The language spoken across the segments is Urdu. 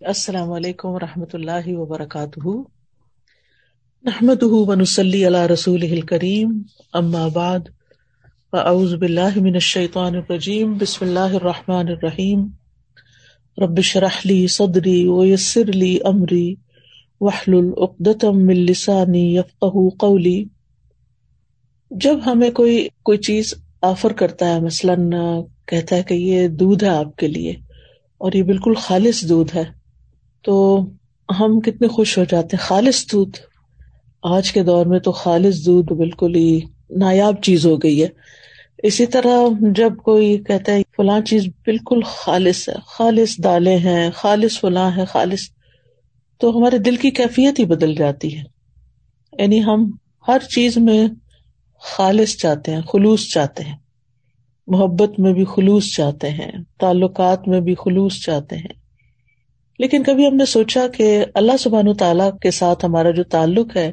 السلام علیکم و رحمۃ اللہ وبرکاتہ۔ نحمد ونسلی علی رسول کریم ام آباد اعوذ باللہ من الشیطان الرجیم، بسم اللہ الرحمٰن الرحیم۔ ربش رحلی صدری ویسر لی امری وحل العقدم من لسانی یفقہ قولی۔ جب ہمیں کوئی کوئی چیز آفر کرتا ہے، مثلاً کہتا ہے کہ یہ دودھ ہے آپ کے لیے، اور یہ بالکل خالص دودھ ہے تو ہم کتنے خوش ہو جاتے ہیں۔ خالص دودھ۔ آج کے دور میں تو خالص دودھ بالکل ہی نایاب چیز ہو گئی ہے۔ اسی طرح جب کوئی کہتا ہے فلاں چیز بالکل خالص ہے، خالص دالیں ہیں، خالص فلاں ہے خالص، تو ہمارے دل کی کیفیت ہی بدل جاتی ہے۔ یعنی ہم ہر چیز میں خالص چاہتے ہیں، خلوص چاہتے ہیں۔ محبت میں بھی خلوص چاہتے ہیں، تعلقات میں بھی خلوص چاہتے ہیں۔ لیکن کبھی ہم نے سوچا کہ اللہ سبحان و تعالیٰ کے ساتھ ہمارا جو تعلق ہے،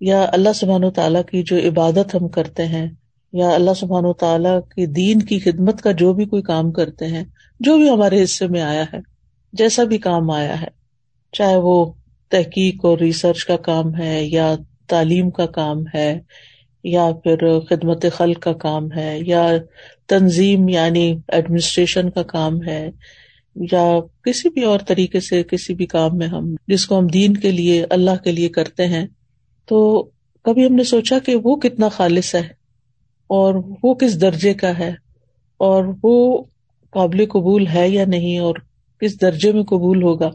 یا اللہ سبحان و تعالیٰ کی جو عبادت ہم کرتے ہیں، یا اللہ سبحان و تعالیٰ کی دین کی خدمت کا جو بھی کوئی کام کرتے ہیں، جو بھی ہمارے حصے میں آیا ہے، جیسا بھی کام آیا ہے، چاہے وہ تحقیق اور ریسرچ کا کام ہے، یا تعلیم کا کام ہے، یا پھر خدمت خلق کا کام ہے، یا تنظیم یعنی ایڈمنسٹریشن کا کام ہے یا کسی بھی اور طریقے سے کسی بھی کام میں ہم جس کو ہم دین کے لیے، اللہ کے لیے کرتے ہیں، تو کبھی ہم نے سوچا کہ وہ کتنا خالص ہے اور وہ کس درجے کا ہے اور وہ قابل قبول ہے یا نہیں اور کس درجے میں قبول ہوگا۔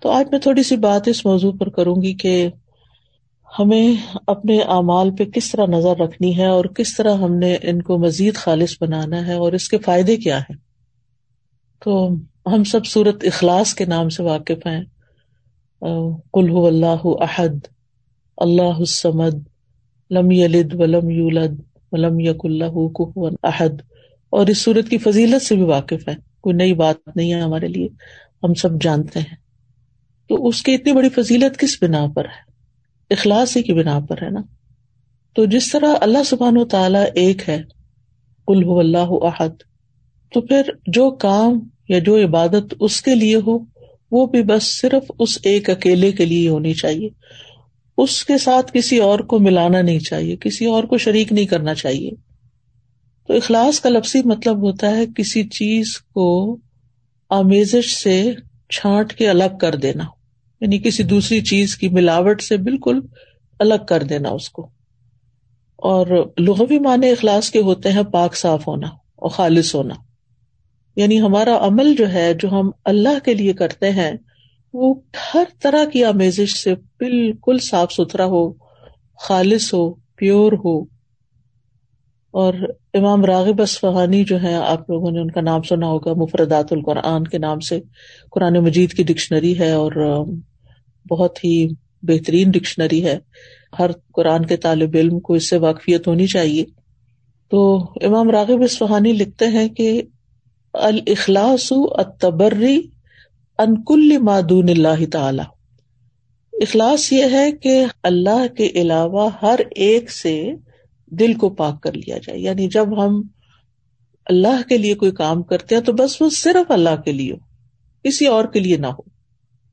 تو آج میں تھوڑی سی بات اس موضوع پر کروں گی کہ ہمیں اپنے اعمال پہ کس طرح نظر رکھنی ہے اور کس طرح ہم نے ان کو مزید خالص بنانا ہے اور اس کے فائدے کیا ہیں۔ تو ہم سب سورت اخلاص کے نام سے واقف ہیں۔ کل اللہ احد، اللہ السمد لم یلد ولم یولد، ولم یق اللہ احد۔ اور اس صورت کی فضیلت سے بھی واقف ہے کوئی نئی بات نہیں ہے ہمارے لیے۔ ہم سب جانتے ہیں۔ تو اس کی اتنی بڑی فضیلت کس بنا پر ہے؟ اخلاص ہی کی بنا پر ہے نا۔ تو جس طرح اللہ سبحان و تعالیٰ ایک ہے کل اللہ احد، تو پھر جو کام یا جو عبادت اس کے لیے ہو، وہ بھی بس صرف اس ایک اکیلے کے لیے ہونی چاہیے۔ اس کے ساتھ کسی اور کو ملانا نہیں چاہیے، کسی اور کو شریک نہیں کرنا چاہیے۔ تو اخلاص کا لفظی مطلب ہوتا ہے کسی چیز کو آمیزش سے چھانٹ کے الگ کر دینا یعنی کسی دوسری چیز کی ملاوٹ سے بالکل الگ کر دینا اس کو۔ اور لغوی معنی اخلاص کے ہوتے ہیں پاک صاف ہونا اور خالص ہونا۔ یعنی ہمارا عمل جو ہے، جو ہم اللہ کے لیے کرتے ہیں، وہ ہر طرح کی آمیزش سے بالکل صاف ستھرا ہو، خالص ہو، پیور ہو۔ اور امام راغب اسفہانی جو ہے آپ لوگوں نے ان کا نام سنا ہوگا، مفردات القرآن کے نام سے۔ قرآن مجید کی ڈکشنری ہے اور بہت ہی بہترین ڈکشنری ہے۔ ہر قرآن کے طالب علم کو اس سے واقفیت ہونی چاہیے۔ تو امام راغب اسفہانی لکھتے ہیں کہ الاخلاص التبری انکل معدون اللہ تعالی۔ اخلاص یہ ہے کہ اللہ کے علاوہ ہر ایک سے دل کو پاک کر لیا جائے۔ یعنی جب ہم اللہ کے لیے کوئی کام کرتے ہیں تو بس وہ صرف اللہ کے لیے ہو، کسی اور کے لیے نہ ہو۔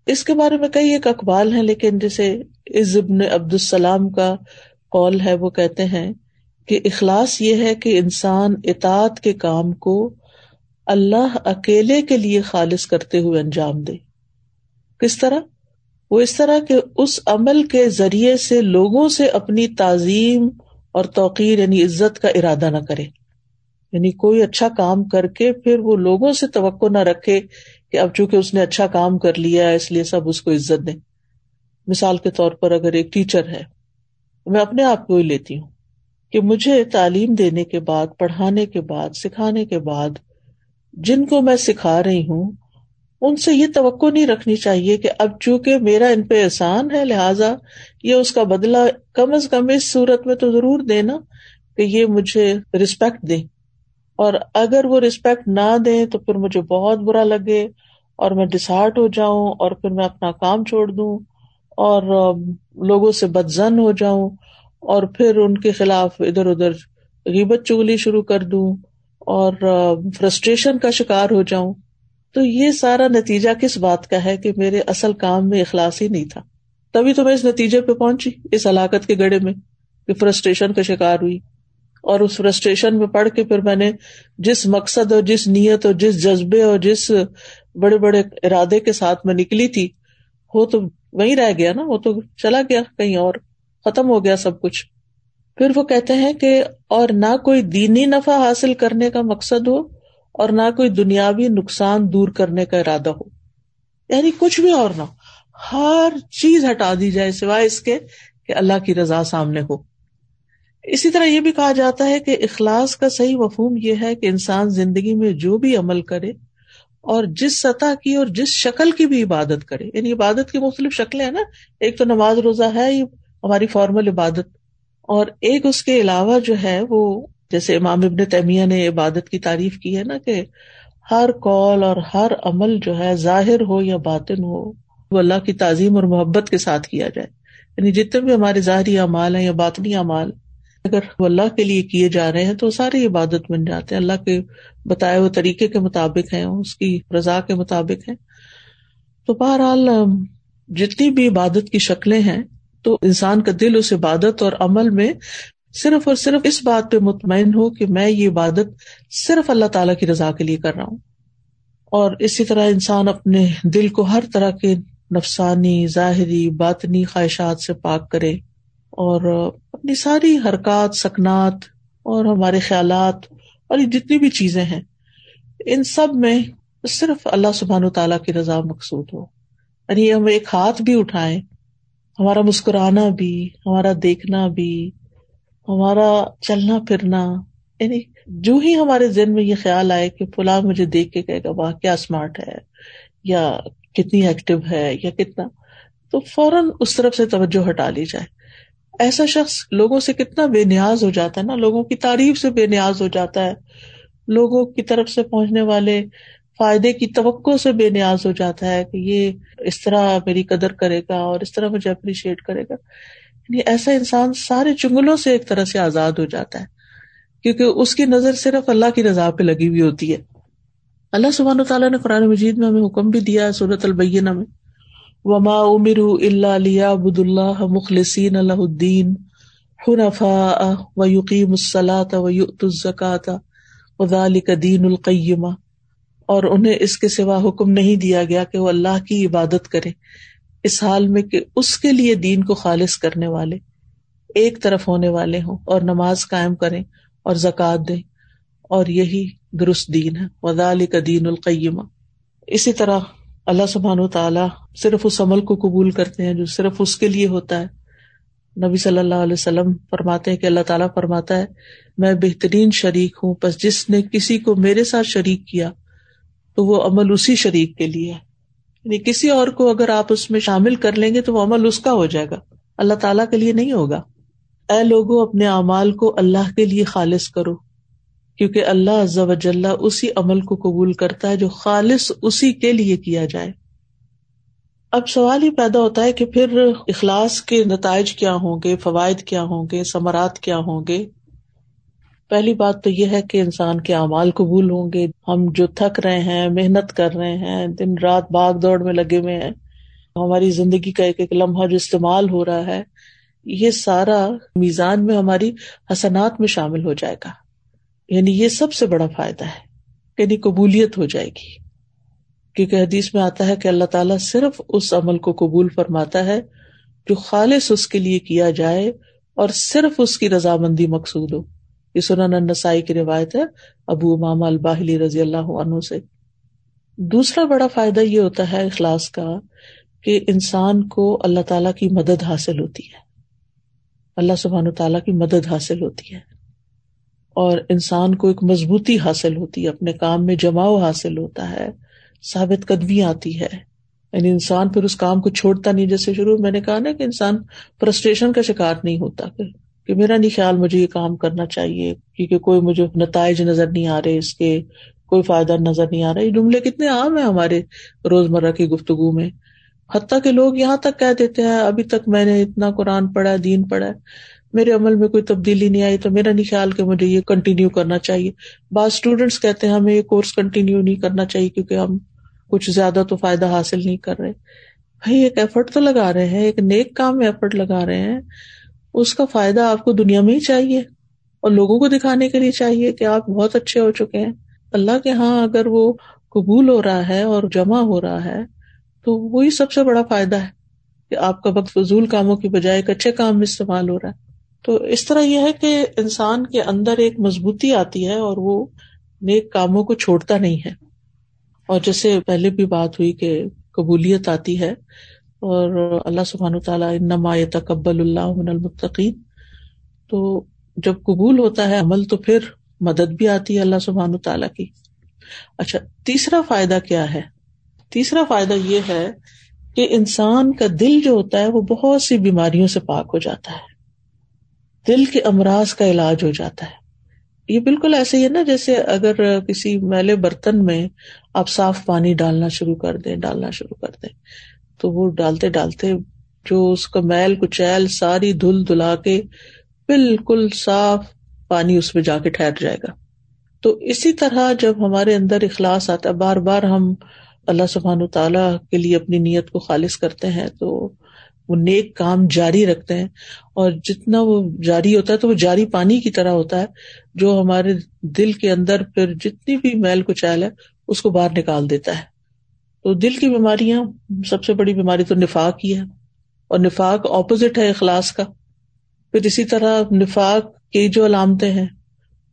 اس کے بارے میں کئی ایک اقبال ہیں، لیکن جیسے عزبن عبد السلام کا قول ہے، وہ کہتے ہیں کہ اخلاص یہ ہے کہ انسان اطاعت کے کام کو اللہ اکیلے کے لیے خالص کرتے ہوئے انجام دے۔ کس طرح؟ وہ اس طرح کے اس عمل کے ذریعے سے لوگوں سے اپنی تعظیم اور توقیر یعنی عزت کا ارادہ نہ کرے۔ یعنی کوئی اچھا کام کر کے پھر وہ لوگوں سے توقع نہ رکھے کہ اب چونکہ اس نے اچھا کام کر لیا اس لیے سب اس کو عزت دیں۔ مثال کے طور پر اگر ایک ٹیچر ہے، میں اپنے آپ کو ہی لیتی ہوں کہ مجھے تعلیم دینے کے بعد، پڑھانے کے بعد، سکھانے کے بعد جن کو میں سکھا رہی ہوں، ان سے یہ توقع نہیں رکھنی چاہیے کہ اب چونکہ میرا ان پہ احسان ہے، لہذا یہ اس کا بدلا کم از کم اس صورت میں تو ضرور دینا کہ یہ مجھے رسپیکٹ دے اور اگر وہ رسپیکٹ نہ دیں تو پھر مجھے بہت برا لگے اور میں ڈسہارٹ ہو جاؤں اور پھر میں اپنا کام چھوڑ دوں اور لوگوں سے بدزن ہو جاؤں اور پھر ان کے خلاف ادھر ادھر غیبت چگلی شروع کر دوں۔ اور فرسٹریشن کا شکار ہو جاؤں، تو یہ سارا نتیجہ کس بات کا ہے کہ میرے اصل کام میں اخلاص ہی نہیں تھا؟ تبھی تو میں اس نتیجے پہ پہنچی، اس ہلاکت کے گڑے میں کہ فرسٹریشن کا شکار ہوئی۔ اور اس فرسٹریشن میں پڑھ کے پھر میں نے جس مقصد اور جس نیت اور جس جذبے اور جس بڑے بڑے ارادے کے ساتھ میں نکلی تھی، وہ تو وہیں رہ گیا نا، وہ تو چلا گیا کہیں اور، ختم ہو گیا سب کچھ۔ پھر وہ کہتے ہیں کہ اور نہ کوئی دینی نفع حاصل کرنے کا مقصد ہو اور نہ کوئی دنیاوی نقصان دور کرنے کا ارادہ ہو۔ یعنی کچھ بھی اور نہ ہر چیز ہٹا دی جائے سوائے اس کے کہ اللہ کی رضا سامنے ہو۔ اسی طرح یہ بھی کہا جاتا ہے کہ اخلاص کا صحیح مفہوم یہ ہے کہ انسان زندگی میں جو بھی عمل کرے اور جس سطح کی اور جس شکل کی بھی عبادت کرے۔ یعنی عبادت کی مختلف شکلیں ہیں نا۔ ایک تو نماز روزہ ہے، یہ ہماری فارمل عبادت۔ اور ایک اس کے علاوہ جو ہے وہ جیسے امام ابن تیمیہ نے عبادت کی تعریف کی ہے نا کہ ہر کال اور ہر عمل جو ہے ظاہر ہو یا باطن ہو، وہ اللہ کی تعظیم اور محبت کے ساتھ کیا جائے۔ یعنی جتنے بھی ہمارے ظاہری اعمال ہیں یا باطنی اعمال، اگر وہ اللہ کے لیے کیے جا رہے ہیں تو سارے عبادت بن جاتے ہیں۔ اللہ کے بتائے ہوئے طریقے کے مطابق ہیں، اس کی رضا کے مطابق ہیں۔ تو بہرحال جتنی بھی عبادت کی شکلیں ہیں تو انسان کا دل اس عبادت اور عمل میں صرف اور صرف اس بات پہ مطمئن ہو کہ میں یہ عبادت صرف اللہ تعالی کی رضا کے لیے کر رہا ہوں۔ اور اسی طرح انسان اپنے دل کو ہر طرح کے نفسانی، ظاہری، باطنی خواہشات سے پاک کرے اور اپنی ساری حرکات، سکنات اور ہمارے خیالات اور یہ جتنی بھی چیزیں ہیں، ان سب میں صرف اللہ سبحان و تعالیٰ کی رضا مقصود ہو۔ یعنی ہم ایک ہاتھ بھی اٹھائیں ہمارا مسکرانا بھی، ہمارا دیکھنا بھی، ہمارا چلنا پھرنا یعنی جو ہی ہمارے ذہن میں یہ خیال آئے کہ فلاں مجھے دیکھ کے کہے گا، واہ، کیا اسمارٹ ہے، یا کتنی ایکٹیو ہے، یا کتنا۔ تو فوراً اس طرف سے توجہ ہٹا لی جائے۔ ایسا شخص لوگوں سے کتنا بے نیاز ہو جاتا ہے نا، لوگوں کی تعریف سے بے نیاز ہو جاتا ہے۔ لوگوں کی طرف سے پہنچنے والے فائدے کی توقع سے بے نیاز ہو جاتا ہے کہ یہ اس طرح میری قدر کرے گا اور اس طرح مجھے اپریشیٹ کرے گا۔ یعنی ایسا انسان سارے چنگلوں سے ایک طرح سے آزاد ہو جاتا ہے، کیونکہ اس کی نظر صرف اللہ کی رضا پہ لگی ہوئی ہوتی ہے۔ اللہ سبحانہ تعالیٰ نے قرآن مجید میں ہمیں حکم بھی دیا ہے صورت البینہ میں۔ وما امر اللہ علیہ بد اللہ مخلصین اللہ الدین حنفا و یقیم الصلاۃ و یؤت الزکات وذالک دین القیمہ اور انہیں اس کے سوا حکم نہیں دیا گیا کہ وہ اللہ کی عبادت کرے اس حال میں کہ اس کے لیے دین کو خالص کرنے والے، ایک طرف ہونے والے ہوں اور نماز قائم کریں اور زکوٰۃ دیں۔ اور یہی درست دین ہے۔ وزال کا دین القیمہ۔ اسی طرح اللہ سبحان و تعالیٰ صرف اس عمل کو قبول کرتے ہیں جو صرف اس کے لیے ہوتا ہے۔ نبی صلی اللہ علیہ وسلم فرماتے ہیں کہ اللہ تعالیٰ فرماتا ہے، میں بہترین شریک ہوں بس جس نے کسی کو میرے ساتھ شریک کیا تو وہ عمل اسی شریک کے لیے ہے۔ یعنی کسی اور کو اگر آپ اس میں شامل کر لیں گے تو وہ عمل اس کا ہو جائے گا۔ اللہ تعالیٰ کے لیے نہیں ہوگا۔ اے لوگوں اپنے اعمال کو اللہ کے لیے خالص کرو۔ کیونکہ اللہ عز و جل اسی عمل کو قبول کرتا ہے جو خالص اسی کے لیے کیا جائے۔ اب سوال ہی پیدا ہوتا ہے کہ پھر اخلاص کے نتائج کیا ہوں گے؟ فوائد کیا ہوں گے؟ ثمرات کیا ہوں گے؟ پہلی بات تو یہ ہے کہ انسان کے اعمال قبول ہوں گے۔ ہم جو تھک رہے ہیں، محنت کر رہے ہیں، دن رات باغ دوڑ میں لگے ہوئے ہیں، ہماری زندگی کا ایک ایک لمحہ جو استعمال ہو رہا ہے، یہ سارا میزان میں ہماری حسنات میں شامل ہو جائے گا۔ یعنی یہ سب سے بڑا فائدہ ہے یعنی قبولیت ہو جائے گی۔ کیونکہ حدیث میں آتا ہے کہ اللہ تعالیٰ صرف اس عمل کو قبول فرماتا ہے جو خالص اس کے لیے کیا جائے اور صرف اس کی رضامندی مقصود ہو۔ یہ سنن نسائی کی روایت ہے، ابو امام الباہلی رضی اللہ عنہ سے۔ دوسرا بڑا فائدہ یہ ہوتا ہے اخلاص کا کہ انسان کو اللہ تعالیٰ کی مدد حاصل ہوتی ہے۔ اللہ سبحان تعالیٰ کی مدد حاصل ہوتی ہے۔ اور انسان کو ایک مضبوطی حاصل ہوتی ہے، اپنے کام میں جماؤ حاصل ہوتا ہے، ثابت قدمی آتی ہے۔ یعنی انسان پھر اس کام کو چھوڑتا نہیں، جیسے شروع میں نے کہا نا کہ انسان فرسٹریشن کا شکار نہیں ہوتا۔ پھر کہ میرا نہیں خیال مجھے یہ کام کرنا چاہیے، کیونکہ کوئی مجھے نتائج نظر نہیں آ رہے اس کے، کوئی فائدہ نظر نہیں آ رہا۔ یہ جملے کتنے عام ہیں ہمارے روزمرہ کی گفتگو میں۔ حتیٰ کہ لوگ یہاں تک کہہ دیتے ہیں، ابھی تک میں نے اتنا قرآن پڑھا، دین پڑھا میرے عمل میں کوئی تبدیلی نہیں آئی، تو میرا نہیں خیال کہ مجھے یہ کنٹینیو کرنا چاہیے۔ بعض اسٹوڈینٹس کہتے ہیں، ہمیں یہ کورس کنٹینیو نہیں کرنا چاہیے، کیونکہ ہم کچھ زیادہ تو فائدہ حاصل نہیں کر رہے۔ بھائی، ایک ایفرٹ تو لگا رہے ہیں، ایک نیک کام میں ایفرٹ لگا رہے ہیں۔ اس کا فائدہ آپ کو دنیا میں ہی چاہیے اور لوگوں کو دکھانے کے لیے چاہیے کہ آپ بہت اچھے ہو چکے ہیں۔ اللہ کے ہاں اگر وہ قبول ہو رہا ہے اور جمع ہو رہا ہے تو وہی سب سے بڑا فائدہ ہے کہ آپ کا وقت فضول کاموں کی بجائے ایک اچھے کام میں استعمال ہو رہا ہے۔ تو اس طرح یہ ہے کہ انسان کے اندر ایک مضبوطی آتی ہے اور وہ نیک کاموں کو چھوڑتا نہیں ہے۔ اور جیسے پہلے بھی بات ہوئی کہ قبولیت آتی ہے اور اللہ سبحان تعالیٰ انما تقبل اللہ من المتقین۔ تو جب قبول ہوتا ہے عمل تو پھر مدد بھی آتی ہے اللہ سبحان تعالیٰ کی۔ اچھا تیسرا فائدہ کیا ہے؟ تیسرا فائدہ یہ ہے کہ انسان کا دل جو ہوتا ہے وہ بہت سی بیماریوں سے پاک ہو جاتا ہے۔ دل کے امراض کا علاج ہو جاتا ہے۔ یہ بالکل ایسے ہی ہے نا، جیسے اگر کسی میلے برتن میں آپ صاف پانی ڈالنا شروع کر دیں، ڈالنا شروع کر دیں۔ تو وہ ڈالتے ڈالتے جو اس کا میل، کچیل، ساری دھل دھلا کے بالکل صاف پانی اس میں جا کے ٹھہر جائے گا۔ تو اسی طرح جب ہمارے اندر اخلاص آتا ہے، بار بار ہم اللہ سبحان تعالیٰ کے لیے اپنی نیت کو خالص کرتے ہیں، تو وہ نیک کام جاری رکھتے ہیں۔ اور جتنا وہ جاری ہوتا ہے، تو وہ جاری پانی کی طرح ہوتا ہے۔ جو ہمارے دل کے اندر پھر جتنی بھی میل، کچیل ہے، اس کو باہر نکال دیتا ہے۔ تو دل کی بیماریاں، سب سے بڑی بیماری تو نفاق ہی ہے۔ اور نفاق اپوزٹ ہے اخلاص کا۔ پھر اسی طرح نفاق کی جو علامتیں ہیں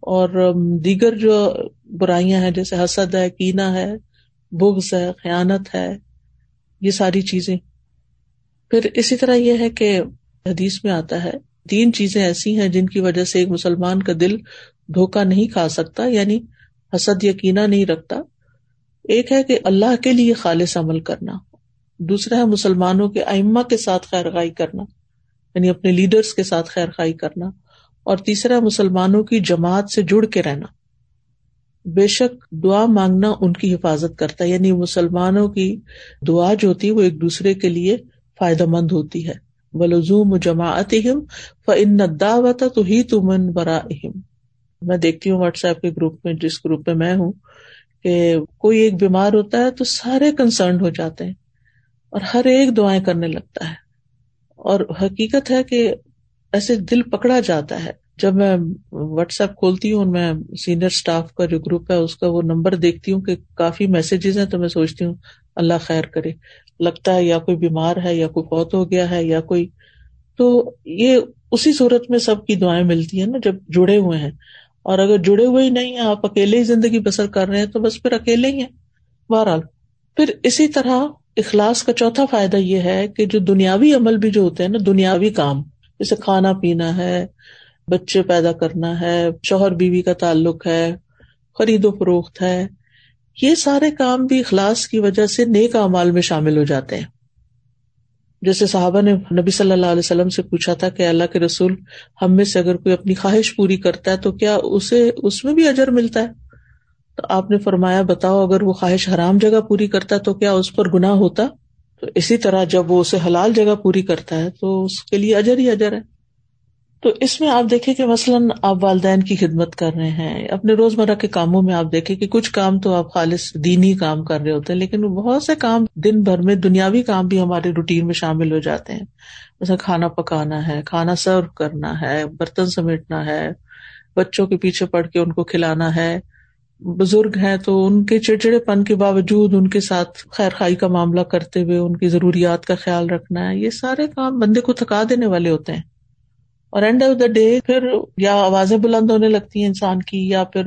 اور دیگر جو برائیاں ہیں، جیسے حسد ہے کینا ہے، بغض ہے، خیانت ہے، یہ ساری چیزیں۔ پھر اسی طرح یہ ہے کہ حدیث میں آتا ہے، تین چیزیں ایسی ہیں جن کی وجہ سے ایک مسلمان کا دل دھوکا نہیں کھا سکتا یعنی حسد یقینا نہیں رکھتا۔ ایک ہے کہ اللہ کے لیے خالص عمل کرنا، دوسرا ہے مسلمانوں کے ائمہ کے ساتھ خیر خائی کرنا یعنی اپنے لیڈرس کے ساتھ خیر خائی کرنا، اور تیسرا مسلمانوں کی جماعت سے جڑ کے رہنا۔ بے شک دعا مانگنا ان کی حفاظت کرتا ہے یعنی مسلمانوں کی دعا جو ہوتی ہے وہ ایک دوسرے کے لیے فائدہ مند ہوتی ہے۔ بلزوم جماعت فن دعوت تو ہی تمن برا اہم میں دیکھتی ہوں واٹس ایپ کے گروپ میں، جس گروپ میں میں ہوں کہ کوئی ایک بیمار ہوتا ہے تو سارے کنسرن ہو جاتے ہیں اور ہر ایک دعائیں کرنے لگتا ہے اور حقیقت ہے کہ ایسے دل پکڑا جاتا ہے۔ جب میں واٹس ایپ کھولتی ہوں میں سینئر اسٹاف کا جو گروپ ہے اس کا وہ نمبر دیکھتی ہوں کہ کافی میسجز ہیں تو میں سوچتی ہوں اللہ خیر کرے۔ لگتا ہے یا کوئی بیمار ہے یا کوئی فوت ہو گیا ہے یا کوئی۔ تو یہ اسی صورت میں سب کی دعائیں ملتی ہیں نا جب جڑے ہوئے ہیں۔ اور اگر جڑے ہوئے ہی نہیں ہیں، آپ اکیلے ہی زندگی بسر کر رہے ہیں، تو بس پھر اکیلے ہی ہیں۔ بہرحال، پھر اسی طرح اخلاص کا چوتھا فائدہ یہ ہے کہ جو دنیاوی عمل بھی جو ہوتے ہیں نا، دنیاوی کام، جیسے کھانا پینا ہے، بچے پیدا کرنا ہے، شوہر بیوی کا تعلق ہے، خرید و فروخت ہے، یہ سارے کام بھی اخلاص کی وجہ سے نیک امال میں شامل ہو جاتے ہیں۔ جیسے صحابہ نے نبی صلی اللہ علیہ وسلم سے پوچھا تھا کہ اللہ کے رسول ہم میں سے اگر کوئی اپنی خواہش پوری کرتا ہے تو کیا اسے اس میں بھی اجر ملتا ہے؟ تو آپ نے فرمایا، بتاؤ، اگر وہ خواہش حرام جگہ پوری کرتا ہے تو کیا اس پر گناہ ہوتا؟ تو اسی طرح جب وہ اسے حلال جگہ پوری کرتا ہے تو اس کے لیے اجر ہی اجر ہے۔ تو اس میں آپ دیکھیں کہ مثلاً آپ والدین کی خدمت کر رہے ہیں، اپنے روزمرہ کے کاموں میں آپ دیکھیں کہ کچھ کام تو آپ خالص دینی کام کر رہے ہوتے ہیں، لیکن بہت سے کام دن بھر میں دنیاوی کام بھی ہمارے روٹین میں شامل ہو جاتے ہیں۔ جیسے کھانا پکانا ہے، کھانا سرو کرنا ہے، برتن سمیٹنا ہے، بچوں کے پیچھے پڑ کے ان کو کھلانا ہے۔ بزرگ ہیں تو ان کے چڑچڑے پن کے باوجود ان کے ساتھ خیر خائی کا معاملہ کرتے ہوئے ان کی ضروریات کا خیال رکھنا ہے۔ یہ سارے کام بندے کو تھکا دینے والے ہوتے ہیں۔ اور اینڈ آف دا ڈے پھر یا آوازیں بلند ہونے لگتی ہیں انسان کی، یا پھر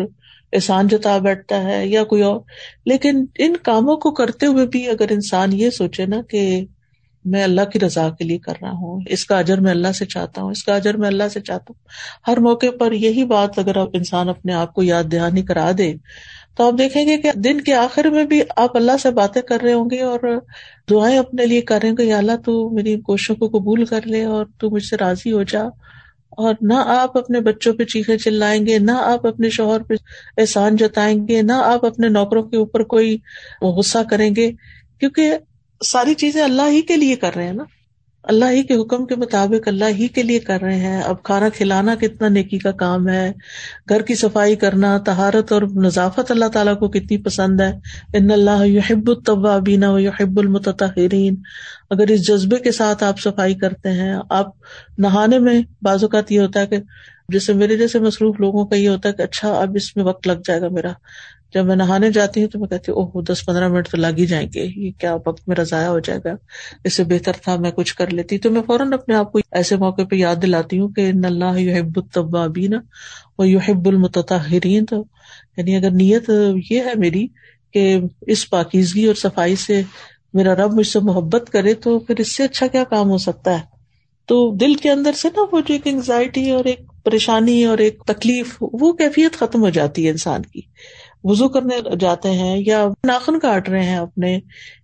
احسان جتا بیٹھتا ہے، یا کوئی اور۔ لیکن ان کاموں کو کرتے ہوئے بھی اگر انسان یہ سوچے نا کہ میں اللہ کی رضا کے لیے کر رہا ہوں، اس کا اجر میں اللہ سے چاہتا ہوں، اس کا اجر میں اللہ سے چاہتا ہوں۔ ہر موقع پر یہی بات اگر آپ انسان اپنے آپ کو یاد دہانی کرا دے تو آپ دیکھیں گے کہ دن کے آخر میں بھی آپ اللہ سے باتیں کر رہے ہوں گے اور دعائیں اپنے لیے کر رہے ہوں گے اللہ تو میری کوششوں کو قبول کر لے اور تو مجھ سے راضی ہو جا۔ اور نہ آپ اپنے بچوں پہ چیخے چلائیں گے، نہ آپ اپنے شوہر پہ احسان جتائیں گے، نہ آپ اپنے نوکروں کے اوپر کوئی غصہ کریں گے، کیونکہ ساری چیزیں اللہ ہی کے لیے کر رہے ہیں نا۔ اللہ ہی کے حکم کے مطابق اللہ ہی کے لیے کر رہے ہیں۔ اب کھانا کھلانا کتنا نیکی کا کام ہے۔ گھر کی صفائی کرنا تہارت اور نظافت اللہ تعالیٰ کو کتنی پسند ہے۔ ان اللہ یحب الطوابین و یحب المتطہرین۔ اگر اس جذبے کے ساتھ آپ صفائی کرتے ہیں، آپ نہانے میں بعض اوقات یہ ہوتا ہے کہ جیسے میرے جیسے مصروف لوگوں کا یہ ہوتا ہے کہ اچھا اب اس میں وقت لگ جائے گا میرا۔ جب میں نہانے جاتی ہوں تو میں کہتی ہوں، اوہ، دس پندرہ منٹ تو لگ ہی جائیں گے، یہ کیا وقت میرا ضائع ہو جائے گا؟ اس سے بہتر تھا میں کچھ کر لیتی۔ تو میں فوراً اپنے آپ کو ایسے موقع پہ یاد دلاتی ہوں کہ اللہ یحب الطوابین و یحب المتطہرین۔ تو یعنی اگر نیت یہ ہے میری کہ اس پاکیزگی اور صفائی سے میرا رب مجھ سے محبت کرے، تو پھر اس سے اچھا کیا کام ہو سکتا ہے؟ تو دل کے اندر سے نا وہ جو ایک انگزائٹی اور ایک پریشانی اور ایک تکلیف، وہ کیفیت ختم ہو جاتی ہے انسان کی۔ وزو کرنے جاتے ہیں یا ناخن کاٹ رہے ہیں اپنے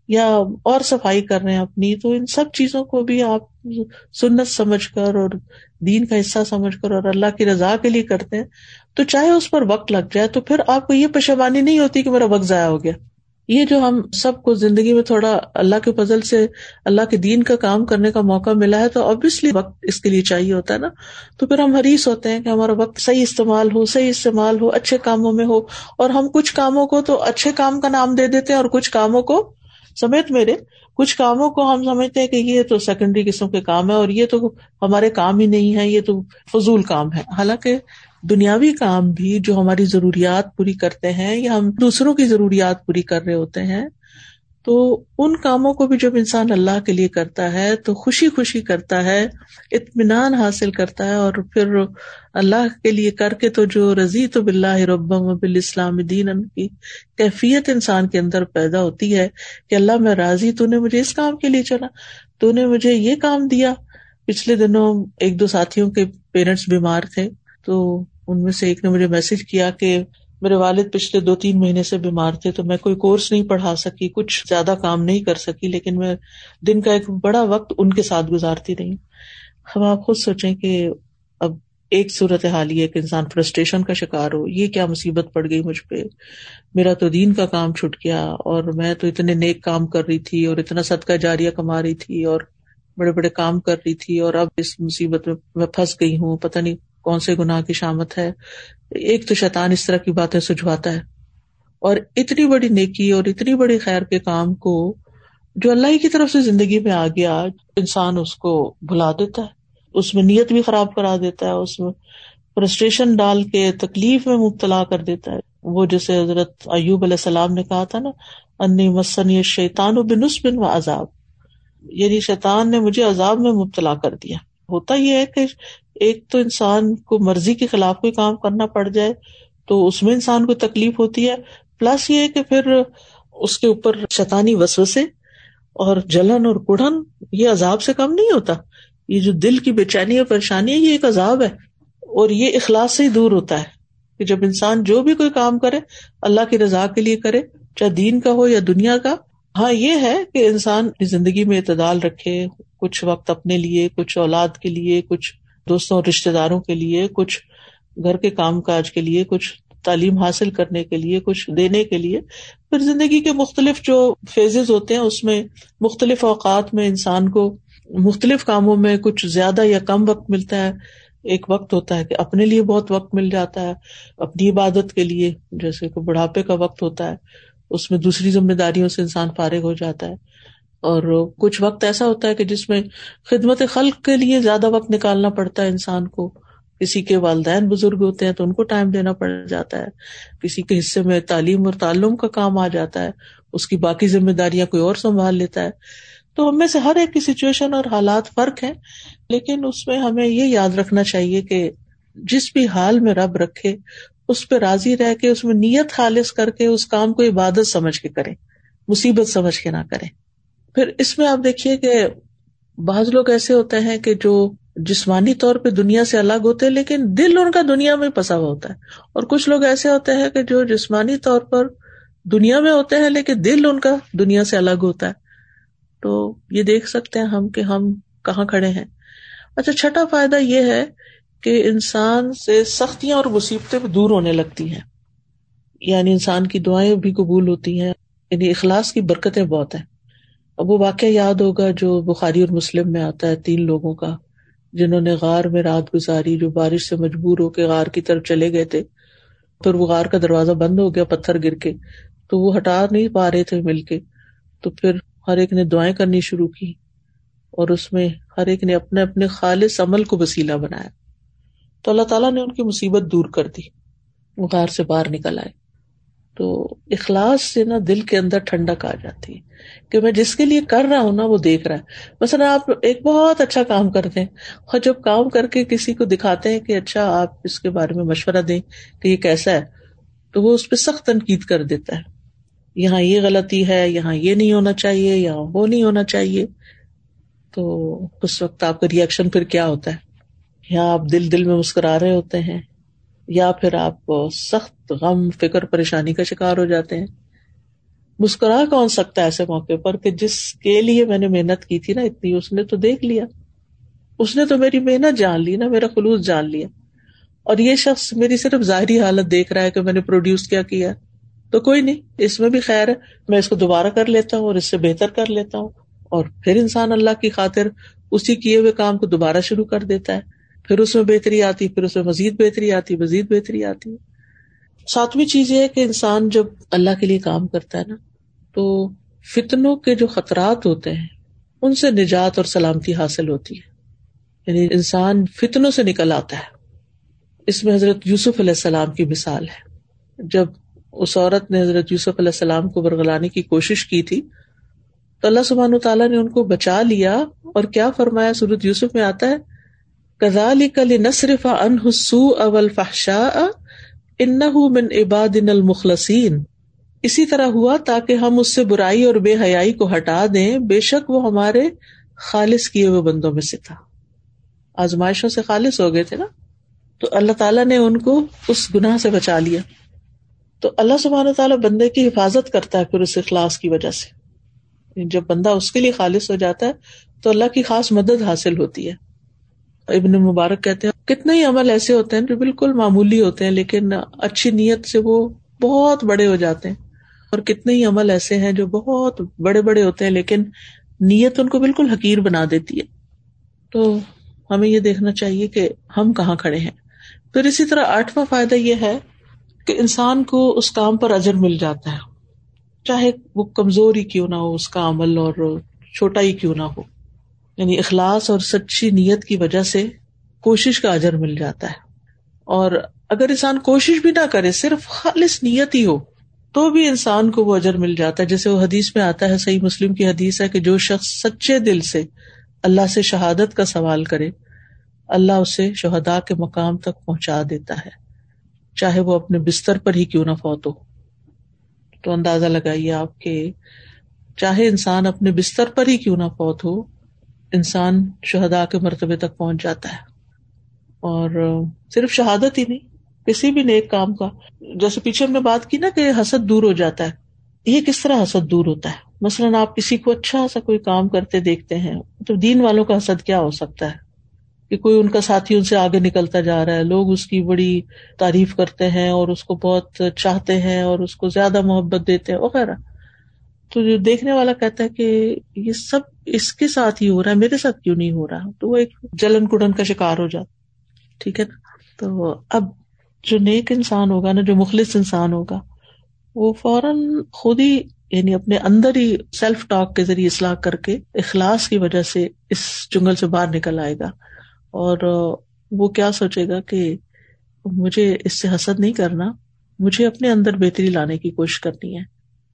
یا اور صفائی کر رہے ہیں اپنی، تو ان سب چیزوں کو بھی آپ سنت سمجھ کر اور دین کا حصہ سمجھ کر اور اللہ کی رضا کے لیے کرتے ہیں۔ تو چاہے اس پر وقت لگ جائے تو پھر آپ کو یہ پشوانی نہیں ہوتی کہ میرا وقت ضائع ہو گیا۔ یہ جو ہم سب کو زندگی میں تھوڑا اللہ کے فضل سے اللہ کے دین کا کام کرنے کا موقع ملا ہے تو ابویسلی وقت اس کے لیے چاہیے ہوتا ہے نا۔ تو پھر ہم حریث ہوتے ہیں کہ ہمارا وقت صحیح استعمال ہو، صحیح استعمال ہو، اچھے کاموں میں ہو۔ اور ہم کچھ کاموں کو تو اچھے کام کا نام دے دیتے ہیں اور کچھ کاموں کو سمیت میرے، کچھ کاموں کو ہم سمجھتے ہیں کہ یہ تو سیکنڈری قسم کے کام ہے اور یہ تو ہمارے کام ہی نہیں ہے یہ تو فضول کام ہے حالانکہ دنیاوی کام بھی جو ہماری ضروریات پوری کرتے ہیں یا ہم دوسروں کی ضروریات پوری کر رہے ہوتے ہیں، تو ان کاموں کو بھی جب انسان اللہ کے لیے کرتا ہے تو خوشی خوشی کرتا ہے، اطمینان حاصل کرتا ہے اور پھر اللہ کے لیے کر کے تو جو رضی تو بلّہ ربم بال اسلام دین کی کیفیت انسان کے اندر پیدا ہوتی ہے کہ اللہ میں راضی، تو نے مجھے اس کام کے لیے چلا تو نے مجھے یہ کام دیا۔ پچھلے دنوں ایک دو ساتھیوں کے پیرنٹس بیمار تھے، تو ان میں سے ایک نے مجھے میسج کیا کہ میرے والد پچھلے دو تین مہینے سے بیمار تھے تو میں کوئی کورس نہیں پڑھا سکی، کچھ زیادہ کام نہیں کر سکی، لیکن میں دن کا ایک بڑا وقت ان کے ساتھ گزارتی رہی۔ ہم آپ خود سوچیں کہ اب ایک صورت حال یہ کہ انسان فرسٹریشن کا شکار ہو، یہ کیا مصیبت پڑ گئی مجھ پہ؟ میرا تو دین کا کام چھٹ گیا اور میں تو اتنے نیک کام کر رہی تھی اور اتنا صدقہ جاریہ کما رہی تھی اور بڑے بڑے کام کر رہی تھی اور اب اس مصیبت میں میں پھنس گئی ہوں، پتہ نہیں کون سے گناہ کی شامت ہے؟ ایک تو شیطان اس طرح کی باتیں سجواتا ہے۔ اور اتنی بڑی نیکی اور اتنی بڑی خیر کے کام کو جو اللہ کی طرف سے زندگی میں آ گیا، انسان اس کو بھلا دیتا ہے۔ اس میں نیت بھی خراب کرا دیتا ہے، اس میں فرسٹریشن ڈال کے تکلیف میں مبتلا کر دیتا ہے۔ وہ جیسے حضرت ایوب علیہ السلام نے کہا تھا نا، انی مسن شیطان و بنس بن و عذاب۔ یعنی شیطان نے مجھے عذاب میں مبتلا کر دیا۔ ہوتا یہ ہے کہ ایک تو انسان کو مرضی کے خلاف کوئی کام کرنا پڑ جائے تو اس میں انسان کو تکلیف ہوتی ہے۔ پلس یہ کہ پھر اس کے اوپر شیطانی وسوسے اور جلن اور کڑھن یہ عذاب سے کم نہیں ہوتا۔ یہ جو دل کی بے چینی اور پریشانی ہے، یہ ایک عذاب ہے اور یہ اخلاص سے ہی دور ہوتا ہے کہ جب انسان جو بھی کوئی کام کرے، اللہ کی رضا کے لیے کرے، چاہے دین کا ہو یا دنیا کا۔ ہاں یہ ہے کہ انسان زندگی میں اعتدال رکھے، کچھ وقت اپنے لیے، کچھ اولاد کے لیے، کچھ دوستوں اور رشتے داروں کے لیے، کچھ گھر کے کام کاج کے لیے، کچھ تعلیم حاصل کرنے کے لیے، کچھ دینے کے لیے۔ پھر زندگی کے مختلف جو فیزز ہوتے ہیں، اس میں مختلف اوقات میں انسان کو مختلف کاموں میں کچھ زیادہ یا کم وقت ملتا ہے۔ ایک وقت ہوتا ہے کہ اپنے لیے بہت وقت مل جاتا ہے، اپنی عبادت کے لیے، جیسے کہ بڑھاپے کا وقت ہوتا ہے، اس میں دوسری ذمہ داریوں سے انسان فارغ ہو جاتا ہے۔ اور کچھ وقت ایسا ہوتا ہے کہ جس میں خدمت خلق کے لیے زیادہ وقت نکالنا پڑتا ہے انسان کو۔ کسی کے والدین بزرگ ہوتے ہیں تو ان کو ٹائم دینا پڑ جاتا ہے۔ کسی کے حصے میں تعلیم اور تعلم کا کام آ جاتا ہے۔ اس کی باقی ذمہ داریاں کوئی اور سنبھال لیتا ہے۔ تو ہم میں سے ہر ایک کی سچویشن اور حالات فرق ہے لیکن اس میں ہمیں یہ یاد رکھنا چاہیے کہ جس بھی حال میں رب رکھے، اس پہ راضی رہ کے، اس میں نیت خالص کر کے، اس کام کو عبادت سمجھ کے کرے مصیبت سمجھ کے نہ کرے پھر اس میں آپ دیکھیے کہ بعض لوگ ایسے ہوتے ہیں کہ جو جسمانی طور پہ دنیا سے الگ ہوتے ہیں، لیکن دل ان کا دنیا میں پسا ہوا ہوتا ہے۔ اور کچھ لوگ ایسے ہوتے ہیں کہ جو جسمانی طور پر دنیا میں ہوتے ہیں، لیکن دل ان کا دنیا سے الگ ہوتا ہے۔ تو یہ دیکھ سکتے ہیں ہم کہ ہم کہاں کھڑے ہیں۔ اچھا چھٹا فائدہ یہ ہے کہ انسان سے سختیاں اور مصیبتیں دور ہونے لگتی ہیں۔ یعنی انسان کی دعائیں بھی قبول ہوتی ہیں یعنی اخلاص کی برکتیں بہت ہیں۔ اب وہ واقعہ یاد ہوگا جو بخاری اور مسلم میں آتا ہے تین لوگوں کا، جنہوں نے غار میں رات گزاری، جو بارش سے مجبور ہو کے غار کی طرف چلے گئے تھے پھر وہ غار کا دروازہ بند ہو گیا پتھر گر کے، تو وہ ہٹا نہیں پا رہے تھے مل کے، تو پھر ہر ایک نے دعائیں کرنی شروع کی اور اس میں ہر ایک نے اپنے اپنے خالص عمل کو وسیلہ بنایا۔ تو اللہ تعالیٰ نے ان کی مصیبت دور کر دی، وہ غار سے باہر نکل آئے۔ تو اخلاص سے نا دل کے اندر ٹھنڈک آ جاتی ہے کہ میں جس کے لیے کر رہا ہوں نا وہ دیکھ رہا ہے۔ مثلا آپ ایک بہت اچھا کام کرتے ہیں، اور جب کام کر کے کسی کو دکھاتے ہیں کہ اچھا آپ اس کے بارے میں مشورہ دیں کہ یہ کیسا ہے، تو وہ اس پہ سخت تنقید کر دیتا ہے۔ یہاں یہ غلطی ہے، یہاں یہ نہیں ہونا چاہیے، یہاں وہ نہیں ہونا چاہیے۔ تو اس وقت آپ کا ریئیکشن پھر کیا ہوتا ہے؟ یا آپ دل دل میں مسکرا رہے ہوتے ہیں۔ یا پھر آپ سخت غم، فکر، پریشانی کا شکار ہو جاتے ہیں۔ مسکرا کون سکتا ہے ایسے موقع پر کہ جس کے لیے میں نے محنت کی تھی نا اتنی، اس نے تو دیکھ لیا۔ اس نے تو میری محنت جان لی نا، میرا خلوص جان لیا۔ اور یہ شخص میری صرف ظاہری حالت دیکھ رہا ہے کہ میں نے پروڈیوس کیا کیا۔ تو کوئی نہیں، اس میں بھی خیر ہے۔ میں اس کو دوبارہ کر لیتا ہوں اور اس سے بہتر کر لیتا ہوں۔ اور پھر انسان اللہ کی خاطر اسی کیے ہوئے کام کو دوبارہ شروع کر دیتا ہے۔ پھر اس میں بہتری آتی، پھر اس میں مزید بہتری آتی، مزید بہتری آتی۔ ہے ساتویں چیز یہ ہے کہ انسان جب اللہ کے لیے کام کرتا ہے نا، تو فتنوں کے جو خطرات ہوتے ہیں، ان سے نجات اور سلامتی حاصل ہوتی ہے۔ یعنی انسان فتنوں سے نکل آتا ہے۔ اس میں حضرت یوسف علیہ السلام کی مثال ہے۔ جب اس عورت نے حضرت یوسف علیہ السلام کو برگلانے کی کوشش کی تھی، تو اللہ سبحان تعالیٰ نے ان کو بچا لیا اور کیا فرمایا؟ سورت یوسف میں آتا ہے کزال کل نصرف ان حسو اول فحشا ان من عباد المخلصین۔ اسی طرح ہوا تاکہ ہم اس سے برائی اور بے حیائی کو ہٹا دیں، بے شک وہ ہمارے خالص کیے ہوئے بندوں میں سے تھا۔ آزمائشوں سے خالص ہو گئے تھے نا؟ تو اللہ تعالیٰ نے ان کو اس گناہ سے بچا لیا۔ تو اللہ سبحانہ تعالیٰ بندے کی حفاظت کرتا ہے پھر اس اخلاص کی وجہ سے۔ یعنی جب بندہ اس کے لیے خالص ہو جاتا ہے، تو اللہ کی خاص مدد حاصل ہوتی ہے۔ ابن مبارک کہتے ہیں، کتنے ہی عمل ایسے ہوتے ہیں جو بالکل معمولی ہوتے ہیں، لیکن اچھی نیت سے وہ بہت بڑے ہو جاتے ہیں۔ اور کتنے ہی عمل ایسے ہیں جو بہت بڑے بڑے ہوتے ہیں، لیکن نیت ان کو بالکل حقیر بنا دیتی ہے۔ تو ہمیں یہ دیکھنا چاہیے کہ ہم کہاں کھڑے ہیں۔ پھر اسی طرح آٹھواں فائدہ یہ ہے کہ انسان کو اس کام پر اجر مل جاتا ہے۔ چاہے وہ کمزور ہی کیوں نہ ہو، اس کا عمل اور چھوٹا ہی کیوں نہ ہو۔ یعنی اخلاص اور سچی نیت کی وجہ سے کوشش کا اجر مل جاتا ہے۔ اور اگر انسان کوشش بھی نہ کرے، صرف خالص نیت ہی ہو، تو بھی انسان کو وہ اجر مل جاتا ہے۔ جیسے وہ حدیث میں آتا ہے، صحیح مسلم کی حدیث ہے کہ جو شخص سچے دل سے اللہ سے شہادت کا سوال کرے، اللہ اسے شہدا کے مقام تک پہنچا دیتا ہے۔ چاہے وہ اپنے بستر پر ہی کیوں نہ فوت ہو۔ تو اندازہ لگائیے آپ کے، چاہے انسان اپنے بستر پر ہی کیوں نہ فوت ہو انسان شہدا کے مرتبے تک پہنچ جاتا ہے۔ اور صرف شہادت ہی نہیں، کسی بھی نیک کام کا، جیسے پیچھے ہم نے بات کی نا کہ حسد دور ہو جاتا ہے۔ یہ کس طرح حسد دور ہوتا ہے؟ مثلاً آپ کسی کو اچھا سا کوئی کام کرتے دیکھتے ہیں، تو دین والوں کا حسد کیا ہو سکتا ہے؟ کہ کوئی ان کا ساتھی ان سے آگے نکلتا جا رہا ہے، لوگ اس کی بڑی تعریف کرتے ہیں اور اس کو بہت چاہتے ہیں اور اس کو زیادہ محبت دیتے ہیں، وغیرہ۔ تو جو دیکھنے والا کہتا ہے کہ یہ سب اس کے ساتھ ہی ہو رہا ہے، میرے ساتھ کیوں نہیں ہو رہا؟ تو وہ ایک جلن کڑن کا شکار ہو جاتا ٹھیک ہے؟ نا تو اب جو نیک انسان ہوگا نا، جو مخلص انسان ہوگا، وہ فوراً خود ہی یعنی اپنے اندر ہی سیلف ٹاک کے ذریعے اصلاح کر کے اخلاص کی وجہ سے اس جنگل سے باہر نکل آئے گا۔ اور وہ کیا سوچے گا کہ مجھے اس سے حسد نہیں کرنا، مجھے اپنے اندر بہتری لانے کی کوشش کرنی ہے۔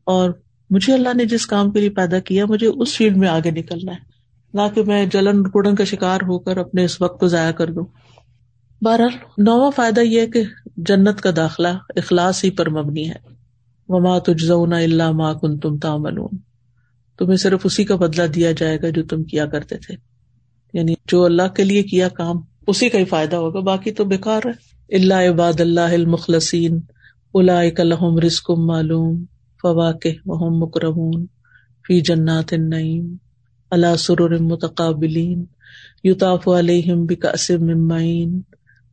اور مجھے اللہ نے جس کام کے لیے پیدا کیا، مجھے اس فیلڈ میں آگے نکلنا ہے۔ نہ کہ میں جلن کڑن کا شکار ہو کر اپنے اس وقت کو ضائع کر دوں۔ بہرحال، نواں فائدہ یہ ہے کہ جنت کا داخلہ اخلاص ہی پر مبنی ہے۔ وما تجزون اللہ ما کن تم تمہیں صرف اسی کا بدلہ دیا جائے گا جو تم کیا کرتے تھے۔ یعنی جو اللہ کے لیے کیا کام، اسی کا ہی فائدہ ہوگا، باقی تو بےکار ہے۔ اللہ عباد اللہ المخلصین الحم رسک معلوم۔ فواق مکرمون فی جنات النعیم اللہ سرور متقابلین یوتاف علیہم بکاسم ممعین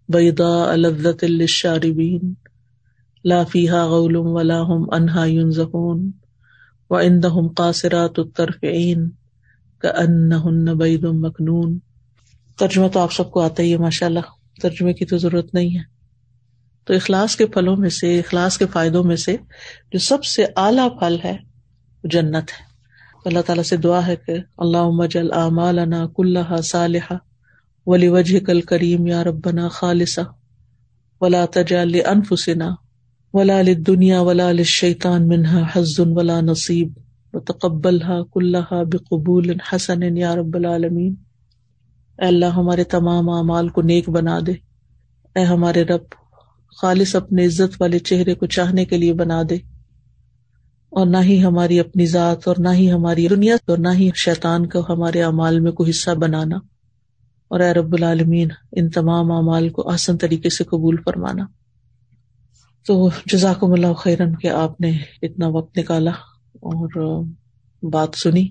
بیضاء لذت للشاربین لا فیہا غول ولا هم انہا ينزفون و اندہم قاصرات الطرفعین کا بید مکنون ترجمہ تو آپ سب کو آتا ہی ہے ماشاء اللہ ترجمے کی تو ضرورت نہیں ہے۔ تو اخلاص کے پھلوں میں سے، اخلاص کے فائدوں میں سے جو سب سے اعلیٰ پھل ہے، وہ جنت ہے۔ اللہ تعالیٰ سے دعا ہے کہ اللہ مجل اعمالنا کلّہ صالحہ ولی وجہ کل کریم یا ربنا خالصہ ولا تجال انفسنا ولا دنیا ولا شیطان منہا حزن ولا نصیب و تقبل کلّہ بقبول حسن یا رب العالمین۔ اے اللہ، ہمارے تمام اعمال کو نیک بنا دے۔ اے ہمارے رب خالص اپنے عزت والے چہرے کو چاہنے کے لیے بنا دے اور نہ ہی ہماری اپنی ذات اور نہ ہی ہماری دنیا اور نہ ہی شیطان کو ہمارے اعمال میں کوئی حصہ بنانا اور اے رب العالمین، ان تمام اعمال کو آسن طریقے سے قبول فرمانا۔ تو جزاکم اللہ خیرن کہ آپ نے اتنا وقت نکالا اور بات سنی۔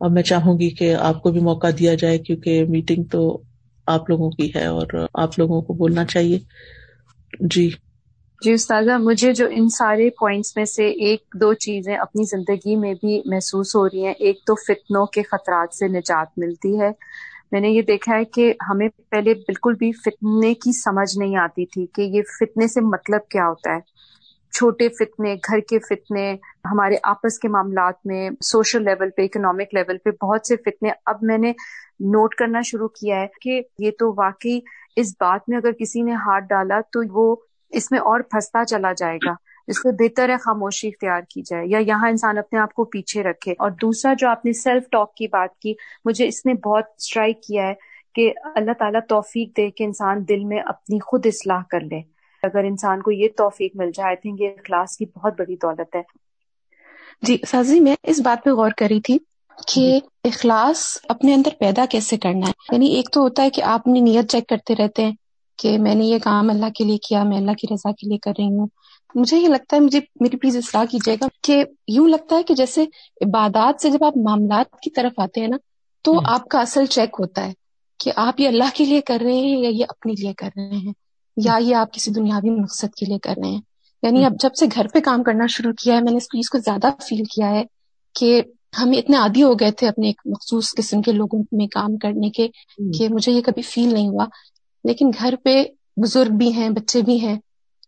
اب میں چاہوں گی کہ آپ کو بھی موقع دیا جائے کیونکہ میٹنگ تو آپ لوگوں کی ہے اور آپ لوگوں کو بولنا چاہیے۔ جی۔ جی استاذہ، مجھے جو ان سارے پوائنٹس میں سے ایک دو چیزیں اپنی زندگی میں بھی محسوس ہو رہی ہیں۔ ایک تو فتنوں کے خطرات سے نجات ملتی ہے۔ میں نے یہ دیکھا ہے کہ ہمیں پہلے بالکل بھی فتنے کی سمجھ نہیں آتی تھی کہ یہ فتنے سے مطلب کیا ہوتا ہے۔ چھوٹے فتنے، گھر کے فتنے، ہمارے آپس کے معاملات میں، سوشل لیول پہ، اکنامک لیول پہ بہت سے فتنے اب میں نے نوٹ کرنا شروع کیا ہے کہ یہ تو واقعی اس بات میں اگر کسی نے ہاتھ ڈالا تو وہ اس میں اور پھنستا چلا جائے گا۔ اس سے بہتر ہے خاموشی اختیار کی جائے یا یہاں انسان اپنے آپ کو پیچھے رکھے۔ اور دوسرا، جو آپ نے سیلف ٹاک کی بات کی، مجھے اس نے بہت اسٹرائک کیا ہے کہ اللہ تعالیٰ توفیق دے کہ انسان دل میں اپنی خود اصلاح کر لے۔ اگر انسان کو یہ توفیق مل جائے آئی تھنک یہ کلاس کی بہت بڑی دولت ہے۔ جی سازی میں اس بات پہ غور کری تھی کہ جی۔ اخلاص اپنے اندر پیدا کیسے کرنا ہے؟ یعنی ایک تو ہوتا ہے کہ آپ اپنی نیت چیک کرتے رہتے ہیں کہ میں نے یہ کام اللہ کے لیے کیا میں اللہ کی رضا کے لیے کر رہی ہوں۔ مجھے یہ لگتا ہے مجھے میری پلیز اصلاح کیجیے گا کہ یوں لگتا ہے کہ جیسے عبادات سے جب آپ معاملات کی طرف آتے ہیں نا تو آپ کا اصل چیک ہوتا ہے کہ آپ یہ اللہ کے لیے کر رہے ہیں یا یہ اپنے لیے کر رہے ہیں۔ یا یہ آپ کسی دنیاوی مقصد کے لیے کر رہے ہیں؟ یعنی اب جب سے گھر پہ کام کرنا شروع کیا ہے میں نے اس چیز کو زیادہ فیل کیا ہے کہ ہم اتنے عادی ہو گئے تھے اپنے ایک مخصوص قسم کے لوگوں میں کام کرنے کے کہ مجھے یہ کبھی فیل نہیں ہوا۔ لیکن گھر پہ بزرگ بھی ہیں بچے بھی ہیں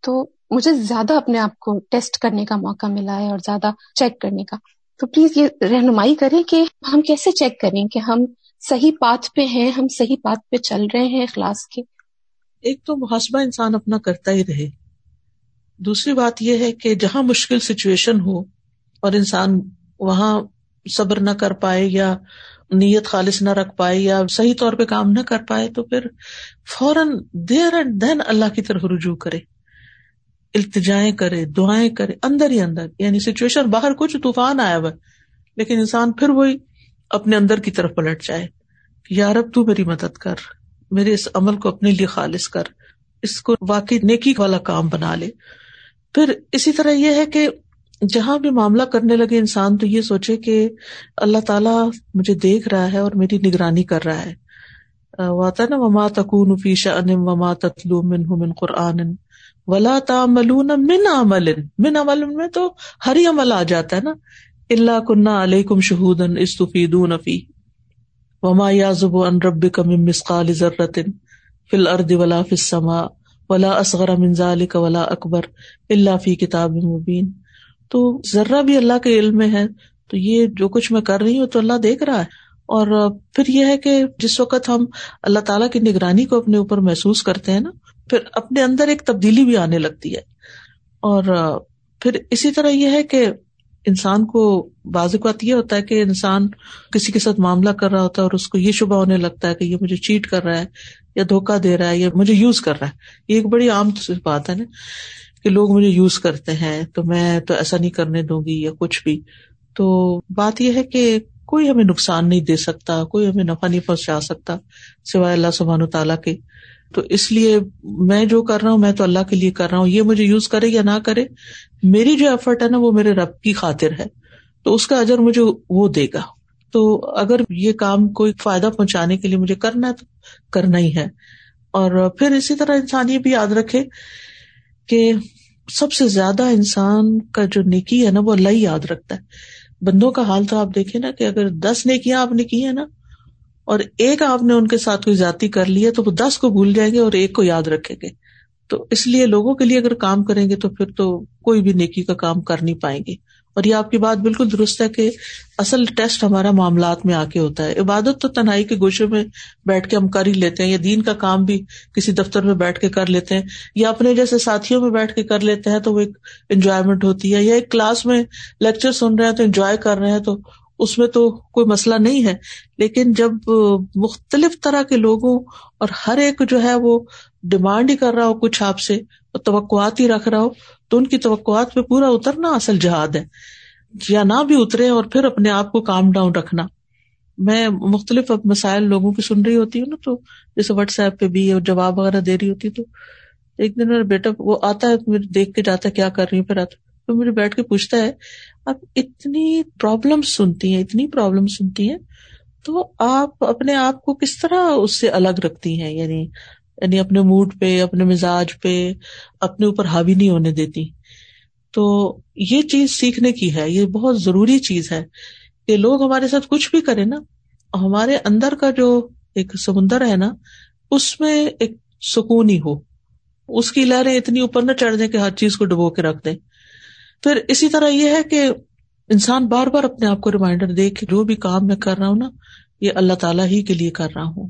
تو مجھے زیادہ اپنے آپ کو ٹیسٹ کرنے کا موقع ملا ہے اور زیادہ چیک کرنے کا۔ تو پلیز یہ رہنمائی کریں کہ ہم کیسے چیک کریں کہ ہم صحیح پاتھ پہ ہیں ہم صحیح پاتھ پہ چل رہے ہیں اخلاص کے۔ ایک تو محاسبہ انسان اپنا کرتا ہی رہے۔ دوسری بات یہ ہے کہ جہاں مشکل سچویشن ہو اور انسان وہاں صبر نہ کر پائے یا نیت خالص نہ رکھ پائے یا صحیح طور پہ کام نہ کر پائے تو پھر فوراً دیر اینڈ دین اللہ کی طرف رجوع کرے۔ التجائیں کرے، دعائیں کرے، اندر ہی اندر۔ یعنی سچویشن باہر کچھ طوفان آیا ہوا، لیکن انسان پھر وہی اپنے اندر کی طرف پلٹ جائے۔ کہ یارب تو میری مدد کر۔ میرے اس عمل کو اپنے لیے خالص کر، اس کو واقعی نیکی والا کام بنا لے۔ پھر اسی طرح یہ ہے کہ جہاں بھی معاملہ کرنے لگے انسان تو یہ سوچے کہ اللہ تعالیٰ مجھے دیکھ رہا ہے اور میری نگرانی کر رہا ہے۔ وہ آتا ہے نا، وما تکون فیشا ان وما تتلو من من قرآن ولا تعملون من عمل۔ من عمل میں تو ہر ہی عمل آ جاتا ہے نا۔ اللہ کنہ علیکم شہود استفیدون فی وما یازب ان ربک من مسقال ذرۃ فی الارض ولا فی السماء ولا اصغر من ذلك ولا اکبر اللہ فی کتاب مبین تو ذرہ بھی اللہ کے علم میں ہے، تو یہ جو کچھ میں کر رہی ہوں تو اللہ دیکھ رہا ہے۔ اور پھر یہ ہے کہ جس وقت ہم اللہ تعالیٰ کی نگرانی کو اپنے اوپر محسوس کرتے ہیں نا، پھر اپنے اندر ایک تبدیلی بھی آنے لگتی ہے۔ اور پھر اسی طرح یہ ہے کہ انسان کو بعض اوقات یہ ہوتا ہے کہ انسان کسی کے ساتھ معاملہ کر رہا ہوتا ہے اور اس کو یہ شبہ ہونے لگتا ہے کہ یہ مجھے چیٹ کر رہا ہے یا دھوکا دے رہا ہے یا مجھے یوز کر رہا ہے۔ یہ ایک بڑی عام بات ہے نا کہ لوگ مجھے یوز کرتے ہیں تو میں تو ایسا نہیں کرنے دوں گی یا کچھ بھی۔ تو بات یہ ہے کہ کوئی ہمیں نقصان نہیں دے سکتا، کوئی ہمیں نفع نہیں پہنچا سکتا سوائے اللہ سبحان و تعالیٰ کے۔ تو اس لیے میں جو کر رہا ہوں، میں تو اللہ کے لیے کر رہا ہوں، یہ مجھے یوز کرے یا نہ کرے، میری جو ایفرٹ ہے نا، وہ میرے رب کی خاطر ہے۔ تو اس کا اجر مجھے وہ دے گا۔ تو اگر یہ کام کوئی فائدہ پہنچانے کے لیے مجھے کرنا ہے تو کرنا ہی ہے۔ اور پھر اسی طرح انسان یہ بھی یاد رکھے کہ سب سے زیادہ انسان کا جو نیکی ہے نا، وہ اللہ ہی یاد رکھتا ہے۔ بندوں کا حال تو آپ دیکھیں نا کہ اگر دس نیکیاں آپ نے کی ہیں نا اور ایک آپ نے ان کے ساتھ کوئی ذاتی کر لی ہے تو وہ دس کو بھول جائیں گے اور ایک کو یاد رکھیں گے۔ تو اس لیے لوگوں کے لیے اگر کام کریں گے تو پھر تو کوئی بھی نیکی کا کام کر نہیں پائیں گے۔ اور یہ آپ کی بات بالکل درست ہے کہ اصل ٹیسٹ ہمارا معاملات میں آ کے ہوتا ہے۔ عبادت تو تنہائی کے گوشے میں بیٹھ کے ہم کر ہی لیتے ہیں یا دین کا کام بھی کسی دفتر میں بیٹھ کے کر لیتے ہیں یا اپنے جیسے ساتھیوں میں بیٹھ کے کر لیتے ہیں تو وہ ایک انجوائےمنٹ ہوتی ہے یا ایک کلاس میں لیکچر سن رہے ہیں تو انجوائے کر رہے ہیں تو اس میں تو کوئی مسئلہ نہیں ہے، لیکن جب مختلف طرح کے لوگوں اور ہر ایک جو ہے وہ ڈیمانڈ ہی کر رہا ہو کچھ آپ سے اور توقعات ہی رکھ رہا ہو، تو ان کی توقعات پہ پورا اترنا اصل جہاد ہے۔ یا نہ بھی اترے اور پھر اپنے آپ کو کام ڈاؤن رکھنا۔ میں مختلف مسائل لوگوں کی سن رہی ہوتی ہوں نا، تو جیسے واٹس ایپ پہ بھی جواب وغیرہ دے رہی ہوتی تو ایک دن میرا بیٹا وہ آتا ہے دیکھ کے جاتا ہے کیا کر رہی ہوں، پھر آتا تو مجھے بیٹھ کے پوچھتا ہے، آپ اتنی پرابلم سنتی ہیں، اتنی پرابلم سنتی ہیں، تو آپ اپنے آپ کو کس طرح اس سے الگ رکھتی ہیں؟ یعنی یعنی اپنے موڈ پہ، اپنے مزاج پہ، اپنے اوپر حاوی نہیں ہونے دیتی۔ تو یہ چیز سیکھنے کی ہے، یہ بہت ضروری چیز ہے کہ لوگ ہمارے ساتھ کچھ بھی کریں نا، ہمارے اندر کا جو ایک سمندر ہے نا، اس میں ایک سکون ہی ہو۔ اس کی لہریں اتنی اوپر نہ چڑھ دیں کہ ہر چیز کو ڈبو کے رکھ دیں۔ پھر اسی طرح یہ ہے کہ انسان بار بار اپنے آپ کو ریمائنڈر دے کہ جو بھی کام میں کر رہا ہوں نا، یہ اللہ تعالیٰ ہی کے لیے کر رہا ہوں۔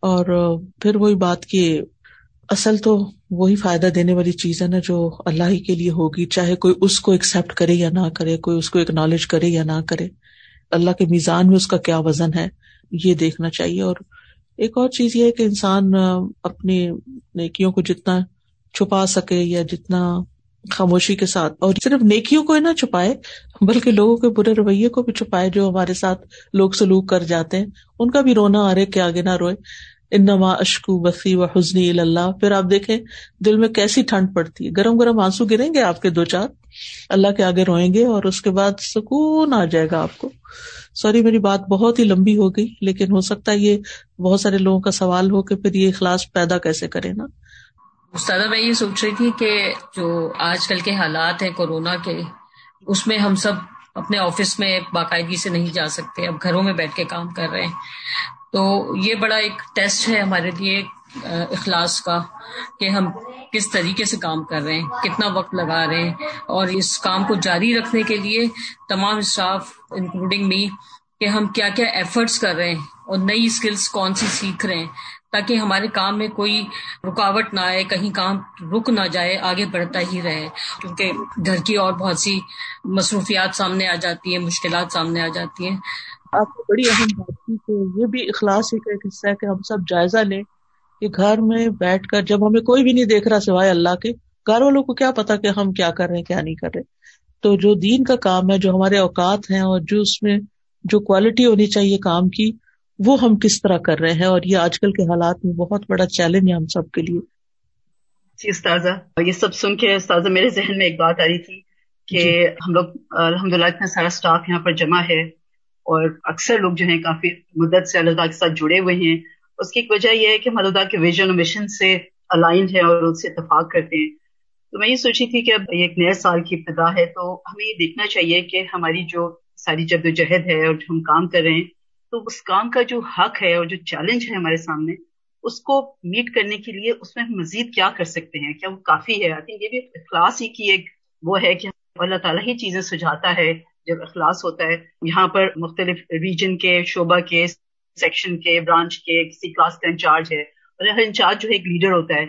اور پھر وہی بات کی اصل تو وہی فائدہ دینے والی چیز ہے نا جو اللہ ہی کے لیے ہوگی، چاہے کوئی اس کو ایکسپٹ کرے یا نہ کرے، کوئی اس کو اکنالج کرے یا نہ کرے۔ اللہ کے میزان میں اس کا کیا وزن ہے، یہ دیکھنا چاہیے۔ اور ایک اور چیز یہ ہے کہ انسان اپنی نیکیوں کو جتنا چھپا سکے یا جتنا خاموشی کے ساتھ۔ اور صرف نیکیوں کو ہی نہ چھپائے، بلکہ لوگوں کے برے رویے کو بھی چھپائے جو ہمارے ساتھ لوگ سلوک کر جاتے ہیں۔ ان کا بھی رونا آ رہے کہ آگے نہ روئے۔ انما اشکو بسی و حسنی اللہ پھر آپ دیکھیں، دل میں کیسی ٹھنڈ پڑتی ہے۔ گرم گرم آنسو گریں گے آپ کے دو چار۔ اللہ کے آگے روئیں گے اور اس کے بعد سکون آ جائے گا آپ کو۔ سوری، میری بات بہت ہی لمبی ہو گئی، لیکن ہو سکتا ہے یہ بہت سارے لوگوں کا سوال ہو کہ پھر یہ اخلاص پیدا کیسے کرے نا؟ استاد میں یہ سوچ رہی تھی کہ جو آج کل کے حالات ہیں کورونا کے، اس میں ہم سب اپنے آفس میں باقاعدگی سے نہیں جا سکتے، اب گھروں میں بیٹھ کے کام کر رہے ہیں۔ تو یہ بڑا ایک ٹیسٹ ہے ہمارے لیے، اخلاص کا، کہ ہم کس طریقے سے کام کر رہے ہیں، کتنا وقت لگا رہے ہیں۔ اور اس کام کو جاری رکھنے کے لیے تمام اسٹاف انکلوڈنگ می کہ ہم کیا کیا ایفرٹس کر رہے ہیں اور نئی اسکلس کون سی سیکھ رہے ہیں۔ تاکہ ہمارے کام میں کوئی رکاوٹ نہ آئے، کہیں کام رک نہ جائے، آگے بڑھتا ہی رہے۔ کیونکہ گھر کی اور بہت سی مصروفیات سامنے آ جاتی ہیں، مشکلات سامنے آ جاتی ہیں۔ آپ کو بڑی اہم بات کی کہ یہ بھی اخلاص ہی کا ایک حصہ ہے کہ ہم سب جائزہ لیں کہ گھر میں بیٹھ کر جب ہمیں کوئی بھی نہیں دیکھ رہا سوائے اللہ کے، گھر والوں کو کیا پتا کہ ہم کیا کر رہے ہیں، کیا نہیں کر رہے۔ تو جو دین کا کام ہے، جو ہمارے اوقات ہیں اور جو اس میں جو کوالٹی ہونی چاہیے کام کی وہ ہم کس طرح کر رہے ہیں اور یہ آج کل کے حالات میں بہت بڑا چیلنج ہے ہم سب کے لیے۔ جی استاذہ یہ سب سن کے استاذہ میرے ذہن میں ایک بات آ رہی تھی کہ جی. ہم لوگ الحمد للہ اتنا سارا اسٹاف یہاں پر جمع ہے اور اکثر لوگ جو ہیں کافی مدت سے اللہ کے ساتھ جڑے ہوئے ہیں۔ اس کی ایک وجہ یہ ہے کہ ہم اللہ کے ویژن اور مشن سے الائنڈ ہے اور اس سے اتفاق کرتے ہیں۔ تو میں یہ سوچی تھی کہ اب ایک نئے سال کی ابتدا ہے تو ہمیں یہ دیکھنا چاہیے کہ ہماری جو ساری جد و جہد ہے اور جو ہم کام کر رہے ہیں تو اس کام کا جو حق ہے اور جو چیلنج ہے ہمارے سامنے، اس کو میٹ کرنے کے لیے اس میں ہم مزید کیا کر سکتے ہیں؟ کیا وہ کافی ہے؟ آئی تھنک یہ بھی اخلاص ہی کی ایک وہ ہے کہ اللہ تعالیٰ ہی چیزیں سجاتا ہے۔ جب اخلاص ہوتا ہے، یہاں پر مختلف ریجن کے، شعبہ کے سیکشن کے برانچ کے، کسی کلاس کا انچارج ہے۔ اور ہر انچارج جو ہے، ایک لیڈر ہوتا ہے۔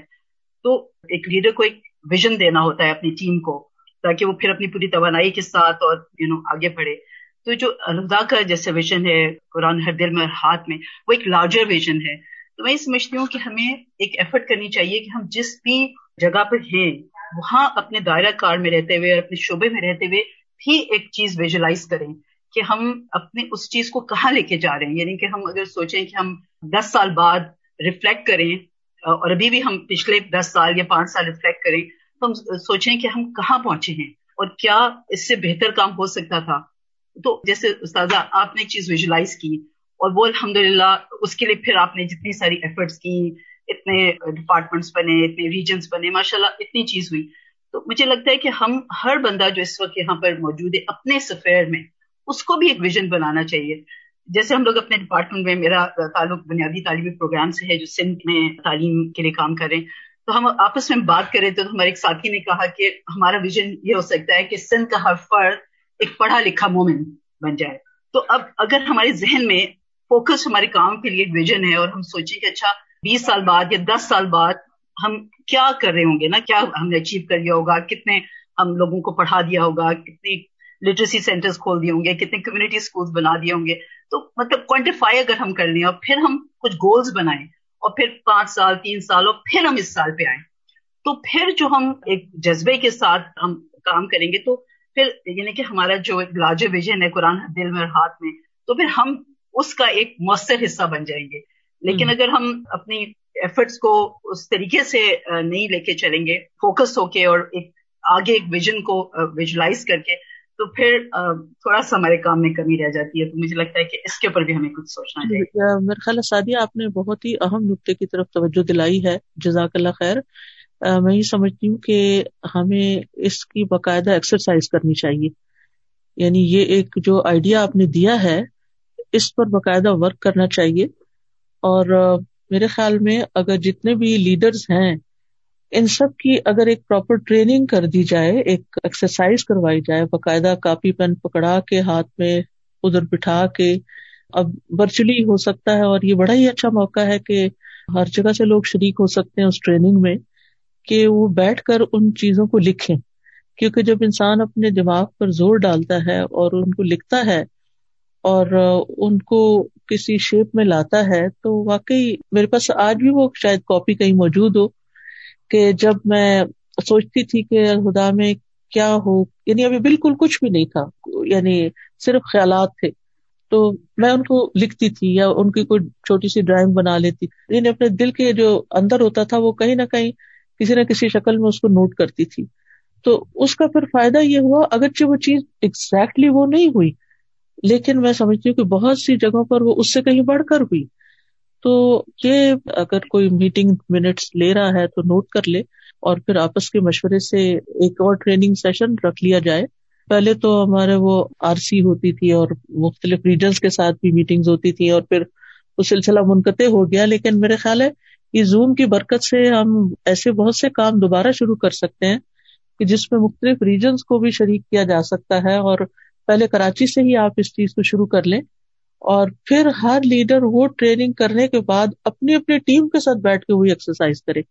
تو ایک لیڈر کو ایک ویژن دینا ہوتا ہے اپنی ٹیم کو، تاکہ وہ پھر اپنی پوری توانائی کے ساتھ اور یو نو آگے بڑھے۔ تو جو الدا کا جیسے ویژن ہے، قرآن ہر دل میں ہاتھ میں، وہ ایک لارجر ویژن ہے۔ تو میں یہ سمجھتی ہوں کہ ہمیں ایک ایفرٹ کرنی چاہیے کہ ہم جس بھی جگہ پر ہیں، وہاں اپنے دائرہ کار میں رہتے ہوئے اور اپنے شعبے میں رہتے ہوئے بھی ایک چیز ویژلائز کریں کہ ہم اپنے اس چیز کو کہاں لے کے جا رہے ہیں۔ یعنی کہ ہم اگر سوچیں کہ ہم دس سال بعد ریفلیکٹ کریں اور ابھی بھی ہم پچھلے دس سال یا پانچ سال ریفلیکٹ کریں، تو ہم سوچیں کہ ہم کہاں پہنچے ہیں اور کیا اس سے بہتر کام ہو سکتا تھا۔ تو جیسے استاذہ آپ نے ایک چیز ویژلائز کی اور وہ الحمد للہ اس کے لیے پھر آپ نے جتنی ساری ایفرٹس کی، اتنے ڈپارٹمنٹس بنے، اتنے ریجنس بنے ماشاء اللہ اتنی چیز ہوئی۔ تو مجھے لگتا ہے کہ ہم ہر بندہ جو اس وقت یہاں پر موجود ہے، اپنے سفیر میں اس کو بھی ایک ویژن بنانا چاہیے۔ جیسے ہم لوگ اپنے ڈپارٹمنٹ میں، میرا تعلق بنیادی تعلیمی پروگرام سے ہے، جو سندھ میں تعلیم کے لیے کام کریں تو ہم آپس میں بات کریں تو ہمارے ایک ساتھی نے کہا کہ ہمارا ویژن یہ ہو سکتا ہے کہ سندھ کا ہر فرد ایک پڑھا لکھا مومن بن جائے۔ تو اب اگر ہمارے ذہن میں فوکس ہمارے کام کے لیے ایک ویژن ہے اور ہم سوچیں کہ اچھا بیس سال بعد یا دس سال بعد ہم کیا کر رہے ہوں گے نا؟ کیا ہم نے اچیو کر لیا ہوگا؟ کتنے ہم لوگوں کو پڑھا دیا ہوگا؟ کتنے لٹریسی سینٹرز کھول دیے ہوں گے؟ کتنے کمیونٹی اسکولس بنا دیے ہوں گے؟ تو مطلب کوانٹیفائی اگر ہم کر لیں اور پھر ہم کچھ گولز بنائیں اور پھر پانچ سال، تین سال اور پھر ہم اس سال پہ آئیں۔ تو پھر جو ہم ایک جذبے کے ساتھ ہم کام کریں گے تو پھر یعنی کہ ہمارا جو لارجر ویژن ہے قرآن دل میں اور ہاتھ میں تو پھر ہم اس کا ایک مؤثر حصہ بن جائیں گے۔ لیکن اگر ہم اپنی ایفرٹس کو اس طریقے سے نہیں لے کے چلیں گے فوکس ہو کے اور ایک آگے ایک ویژن کو ویژلائز کر کے تو پھر تھوڑا سا ہمارے کام میں کمی رہ جاتی ہے۔ تو مجھے لگتا ہے کہ اس کے اوپر بھی ہمیں کچھ سوچنا چاہیے۔ میرے خیال سادیا آپ نے بہت ہی اہم نقطے کی طرف توجہ دلائی ہے۔ جزاک اللہ خیر۔ میں یہ سمجھتی ہوں کہ ہمیں اس کی باقاعدہ ایکسرسائز کرنی چاہیے۔ یعنی یہ ایک جو آئیڈیا آپ نے دیا ہے، اس پر باقاعدہ ورک کرنا چاہیے۔ اور میرے خیال میں اگر جتنے بھی لیڈرز ہیں، ان سب کی اگر ایک پراپر ٹریننگ کر دی جائے، ایک ایکسرسائز کروائی جائے، باقاعدہ کاپی پین پکڑا کے، ہاتھ میں ادھر بٹھا کے، اب ورچولی ہو سکتا ہے۔ اور یہ بڑا ہی اچھا موقع ہے کہ ہر جگہ سے لوگ شریک ہو سکتے ہیں اس ٹریننگ میں۔ کہ وہ بیٹھ کر ان چیزوں کو لکھیں۔ کیونکہ جب انسان اپنے دماغ پر زور ڈالتا ہے اور ان کو لکھتا ہے اور ان کو کسی شیپ میں لاتا ہے، تو واقعی میرے پاس آج بھی وہ شاید کاپی کہیں موجود ہو کہ جب میں سوچتی تھی کہ خدا میں کیا ہو یعنی ابھی بالکل کچھ بھی نہیں تھا یعنی صرف خیالات تھے۔ تو میں ان کو لکھتی تھی یا ان کی کوئی چھوٹی سی ڈرائنگ بنا لیتی۔ یعنی اپنے دل کے جو اندر ہوتا تھا وہ کہیں نہ کہیں کسی نہ کسی شکل میں اس کو نوٹ کرتی تھی۔ تو اس کا پھر فائدہ یہ ہوا، اگرچہ وہ چیز exactly وہ نہیں ہوئی، لیکن میں سمجھتی ہوں کہ بہت سی جگہوں پر وہ اس سے کہیں بڑھ کر ہوئی۔ تو یہ اگر کوئی میٹنگ منٹس لے رہا ہے تو نوٹ کر لے اور پھر آپس کے مشورے سے ایک اور ٹریننگ سیشن رکھ لیا جائے۔ پہلے تو ہمارے وہ آر سی ہوتی تھی اور مختلف ریجنس کے ساتھ بھی میٹنگ ہوتی تھی اور پھر وہ سلسلہ منقطع ہو گیا، لیکن میرے خیال ہے کہ زوم کی برکت سے ہم ایسے بہت سے کام دوبارہ شروع کر سکتے ہیں کہ جس میں مختلف ریجنس کو بھی شریک کیا جا سکتا ہے اور پہلے کراچی سے ہی آپ اس چیز کو شروع کر لیں اور پھر ہر لیڈر وہ ٹریننگ کرنے کے بعد اپنی اپنی ٹیم کے ساتھ بیٹھ کے وہی ایکسرسائز کرے۔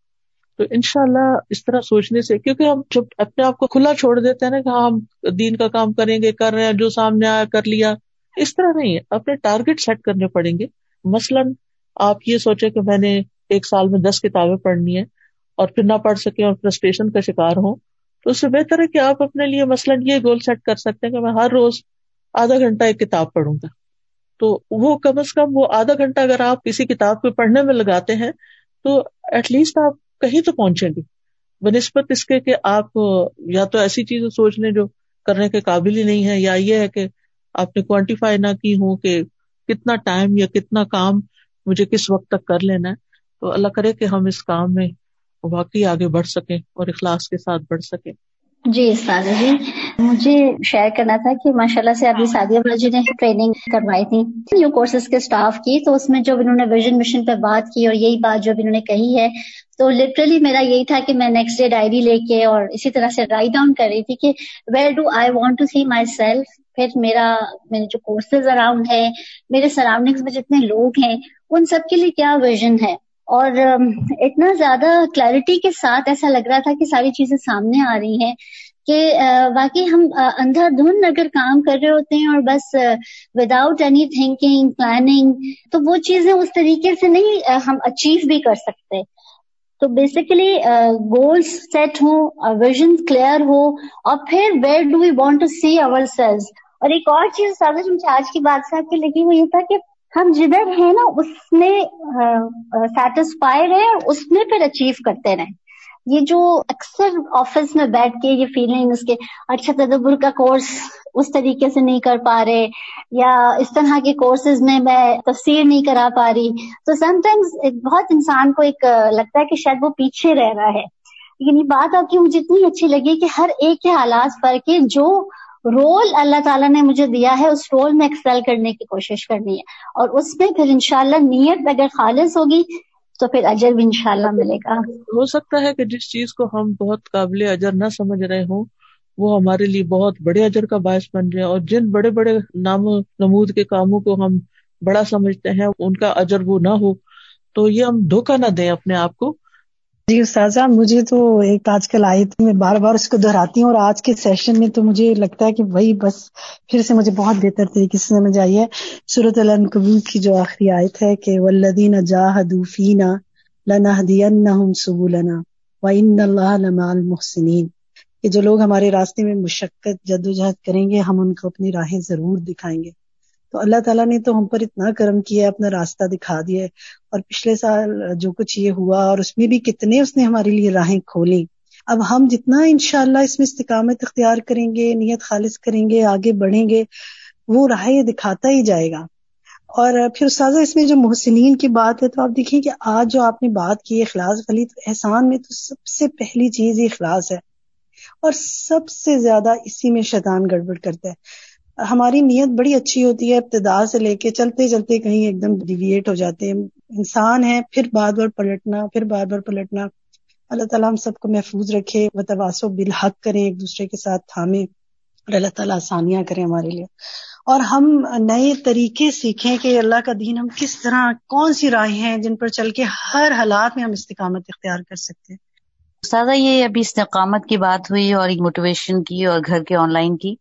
تو ان شاء اللہ اس طرح سوچنے سے کیونکہ ہم جب اپنے آپ کو کھلا چھوڑ دیتے ہیں نا کہ ہاں ہم دین کا کام کریں گے، کر رہے ہیں، جو سامنے آیا، کر لیا۔ اس طرح نہیں ہے اپنے ٹارگیٹ سیٹ کرنے پڑیں گے۔ مثلاً آپ یہ سوچے کہ میں نے ایک سال میں دس کتابیں پڑھنی ہے اور پھر نہ پڑھ سکیں اور فرسٹریشن کا شکار ہوں، تو اس سے بہتر ہے کہ آپ اپنے لیے مثلاً یہ گول سیٹ کر سکتے ہیں کہ میں ہر روز آدھا گھنٹہ ایک کتاب پڑھوں گا۔ تو وہ کم از کم وہ آدھا گھنٹہ اگر آپ کسی کتاب کو پڑھنے میں لگاتے ہیں، تو ایٹ لیسٹ آپ کہیں تو پہنچیں گے۔ بہ نسبت اس کے کہ آپ یا تو ایسی چیزیں سوچ لیں جو کرنے کے قابل ہی نہیں ہے یا یہ ہے کہ آپ نے کوانٹیفائی نہ کی ہوں کہ کتنا ٹائم یا کتنا کام مجھے کس وقت تک کر لینا ہے۔ تو اللہ کرے کہ ہم اس کام میں واقعی آگے بڑھ سکیں اور اخلاص کے ساتھ بڑھ سکیں۔ جی استاد جی مجھے شیئر کرنا تھا کہ ماشاء اللہ سے ابھی سعدیہ جی نے ٹریننگ کروائی تھی نیو کورسز کے اسٹاف کی، تو اس میں جب انہوں نے ویژن مشن پہ بات کی اور یہی بات جو انہوں نے کہی ہے، تو لٹرلی میرا یہی تھا کہ میں نیکسٹ ڈے ڈائری لے کے اور اسی طرح سے رائٹ ڈاؤن کر رہی تھی کہ where do I want to see myself پھر میرا، میرے جو کورسز اراؤنڈ ہے میرے سراؤنڈنگ میں جتنے لوگ ہیں، ان سب کے لیے کیا ویژن ہے؟ اور اتنا زیادہ کلیرٹی کے ساتھ ایسا لگ رہا تھا کہ ساری چیزیں سامنے آ رہی ہیں کہ واقعی ہم اندھا دھند اگر کام کر رہے ہوتے ہیں اور بس وداؤٹ اینی تھنکنگ پلاننگ تو وہ چیزیں اس طریقے سے نہیں ہم اچیو بھی کر سکتے۔ تو بیسیکلی گولس سیٹ ہوں ویژن کلیئر ہو، اور پھر where do we want to see ourselves اور ایک اور چیز مجھے آج کی بات سے آپ کی لگی وہ یہ تھا کہ ہم جدھر ہیں نا، اس میں سیٹسفائڈ ہے اس میں پھر اچیو کرتے رہیں۔ یہ جو اکثر آفس میں بیٹھ کے یہ فیلنگ اس کے اچھا تدبر کا کورس اس طریقے سے نہیں کر پا رہے، یا اس طرح کے کورسز میں میں تفسیر نہیں کرا پا رہی۔ تو سم ٹائمز بہت انسان کو ایک لگتا ہے کہ شاید وہ پیچھے رہ رہا ہے۔ لیکن یہ بات آپ کی مجھے اتنی اچھی لگی کہ ہر ایک کے حالات پر کہ جو رول اللہ تعالیٰ نے مجھے دیا ہے، اس رول میں ایکسپیل کرنے کی کوشش کرنی ہے۔ اور اس میں پھر انشاءاللہ نیت اگر خالص ہوگی تو پھر اجر بھی انشاءاللہ ملے گا۔ ہو سکتا ہے کہ جس چیز کو ہم بہت قابل اجر نہ سمجھ رہے ہوں، وہ ہمارے لیے بہت بڑے اجر کا باعث بن جائے۔ اور جن بڑے بڑے نام و نمود کے کاموں کو ہم بڑا سمجھتے ہیں، ان کا اجر وہ نہ ہو، تو یہ ہم دھوکہ نہ دیں اپنے آپ کو۔ جی استاذہ، مجھے تو ایک آج کل آئی تھی میں بار بار اس کو دہراتی ہوں اور آج کے سیشن میں تو مجھے لگتا ہے کہ وہی بس پھر سے مجھے بہت بہتر طریقے سے سمجھ آئی ہے۔ صورت القبول کی جو آخری آیت ہے کہ ولدین جاہدوفینا لنا سبولنا و ان اللہ لما المحسنین کہ جو لوگ ہمارے راستے میں مشقت جد و جہد کریں گے، ہم ان کو اپنی راہیں ضرور دکھائیں گے۔ تو اللہ تعالیٰ نے تو ہم پر اتنا کرم کیا اپنا راستہ دکھا دیا اور پچھلے سال جو کچھ یہ ہوا اور اس میں بھی کتنے اس نے ہمارے لیے راہیں کھولی اب ہم جتنا انشاءاللہ اس میں استقامت اختیار کریں گے، نیت خالص کریں گے، آگے بڑھیں گے، وہ راہیں دکھاتا ہی جائے گا۔ اور پھر استاذہ، اس میں جو محسنین کی بات ہے تو آپ دیکھیں کہ آج جو آپ نے بات کی اخلاص والی، تو احسان میں تو سب سے پہلی چیز یہ اخلاص ہے۔ اور سب سے زیادہ اسی میں شیطان گڑبڑ کرتا ہے۔ ہماری نیت بڑی اچھی ہوتی ہے، ابتدا سے لے کے چلتے چلتے کہیں ایک دم ڈیویٹ ہو جاتے ہیں۔ انسان ہے پھر بار بار پلٹنا، پھر بار بار پلٹنا۔ اللہ تعالیٰ ہم سب کو محفوظ رکھے و تباسو بالحق کریں، ایک دوسرے کے ساتھ تھامے اور اللہ تعالیٰ آسانیاں کریں ہمارے لیے۔ اور ہم نئے طریقے سیکھیں کہ اللہ کا دین ہم کس طرح، کون سی راہیں ہیں جن پر چل کے ہر حالات میں ہم استقامت اختیار کر سکتے ہیں۔ سادہ یہ ابھی استقامت کی بات ہوئی اور موٹیویشن کی اور گھر کے آن لائن کی۔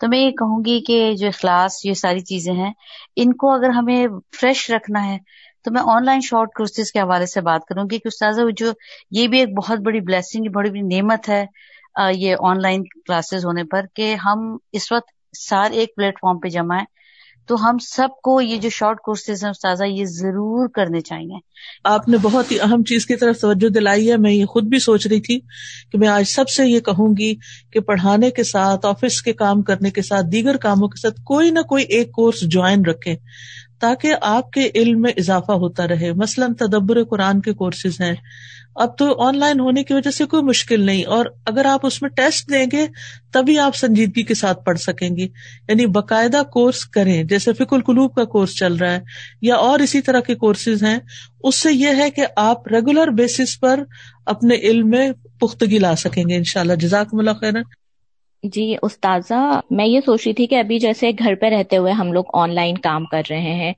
تو میں یہ کہوں گی کہ جو اخلاص، یہ ساری چیزیں ہیں، ان کو اگر ہمیں فریش رکھنا ہے، تو میں آن لائن شارٹ کورسز کے حوالے سے بات کروں گی کہ استاذہ جو، یہ بھی ایک بہت بڑی بلیسنگ بڑی بڑی نعمت ہے یہ آن لائن کلاسز ہونے پر کہ ہم اس وقت سارے ایک پلیٹ فارم پہ جمع ہیں تو ہم سب کو یہ جو شارٹ کورسز ہیں استاذہ، یہ ضرور کرنے چاہیے۔ آپ نے بہت ہی اہم چیز کی طرف توجہ دلائی ہے۔ میں یہ خود بھی سوچ رہی تھی کہ میں آج سب سے یہ کہوں گی کہ پڑھانے کے ساتھ آفس کے کام کرنے کے ساتھ، دیگر کاموں کے ساتھ کوئی نہ کوئی ایک کورس جوائن رکھے تاکہ آپ کے علم میں اضافہ ہوتا رہے۔ مثلاً تدبر قرآن کے کورسز ہیں۔ اب تو آن لائن ہونے کی وجہ سے کوئی مشکل نہیں اور اگر آپ اس میں ٹیسٹ دیں گے تبھی آپ سنجیدگی کے ساتھ پڑھ سکیں گے یعنی باقاعدہ کورس کریں جیسے فک القلوب کا کورس چل رہا ہے یا اور اسی طرح کے کورسز ہیں اس سے یہ ہے کہ آپ ریگولر بیسس پر اپنے علم میں پختگی لا سکیں گے ان شاء اللہ جزاک ملا خیر جی استاذہ، میں یہ سوچ رہی تھی کہ ابھی جیسے گھر پہ رہتے ہوئے ہم لوگ آن لائن کام کر رہے ہیں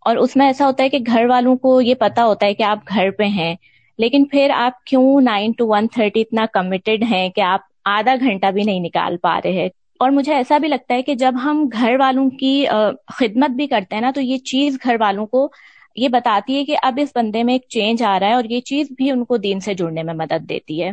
اور اس میں ایسا ہوتا ہے کہ گھر والوں کو یہ پتا ہوتا ہے کہ آپ گھر پہ ہیں۔ لیکن پھر آپ کیوں نائن ٹو ون تھرٹی اتنا کمیٹیڈ ہیں کہ آپ آدھا گھنٹہ بھی نہیں نکال پا رہے ہیں؟ اور مجھے ایسا بھی لگتا ہے کہ جب ہم گھر والوں کی خدمت بھی کرتے ہیں نا تو یہ چیز گھر والوں کو یہ بتاتی ہے کہ اب اس بندے میں ایک چینج آ رہا ہے اور یہ چیز بھی ان کو دین سے جڑنے میں مدد دیتی ہے۔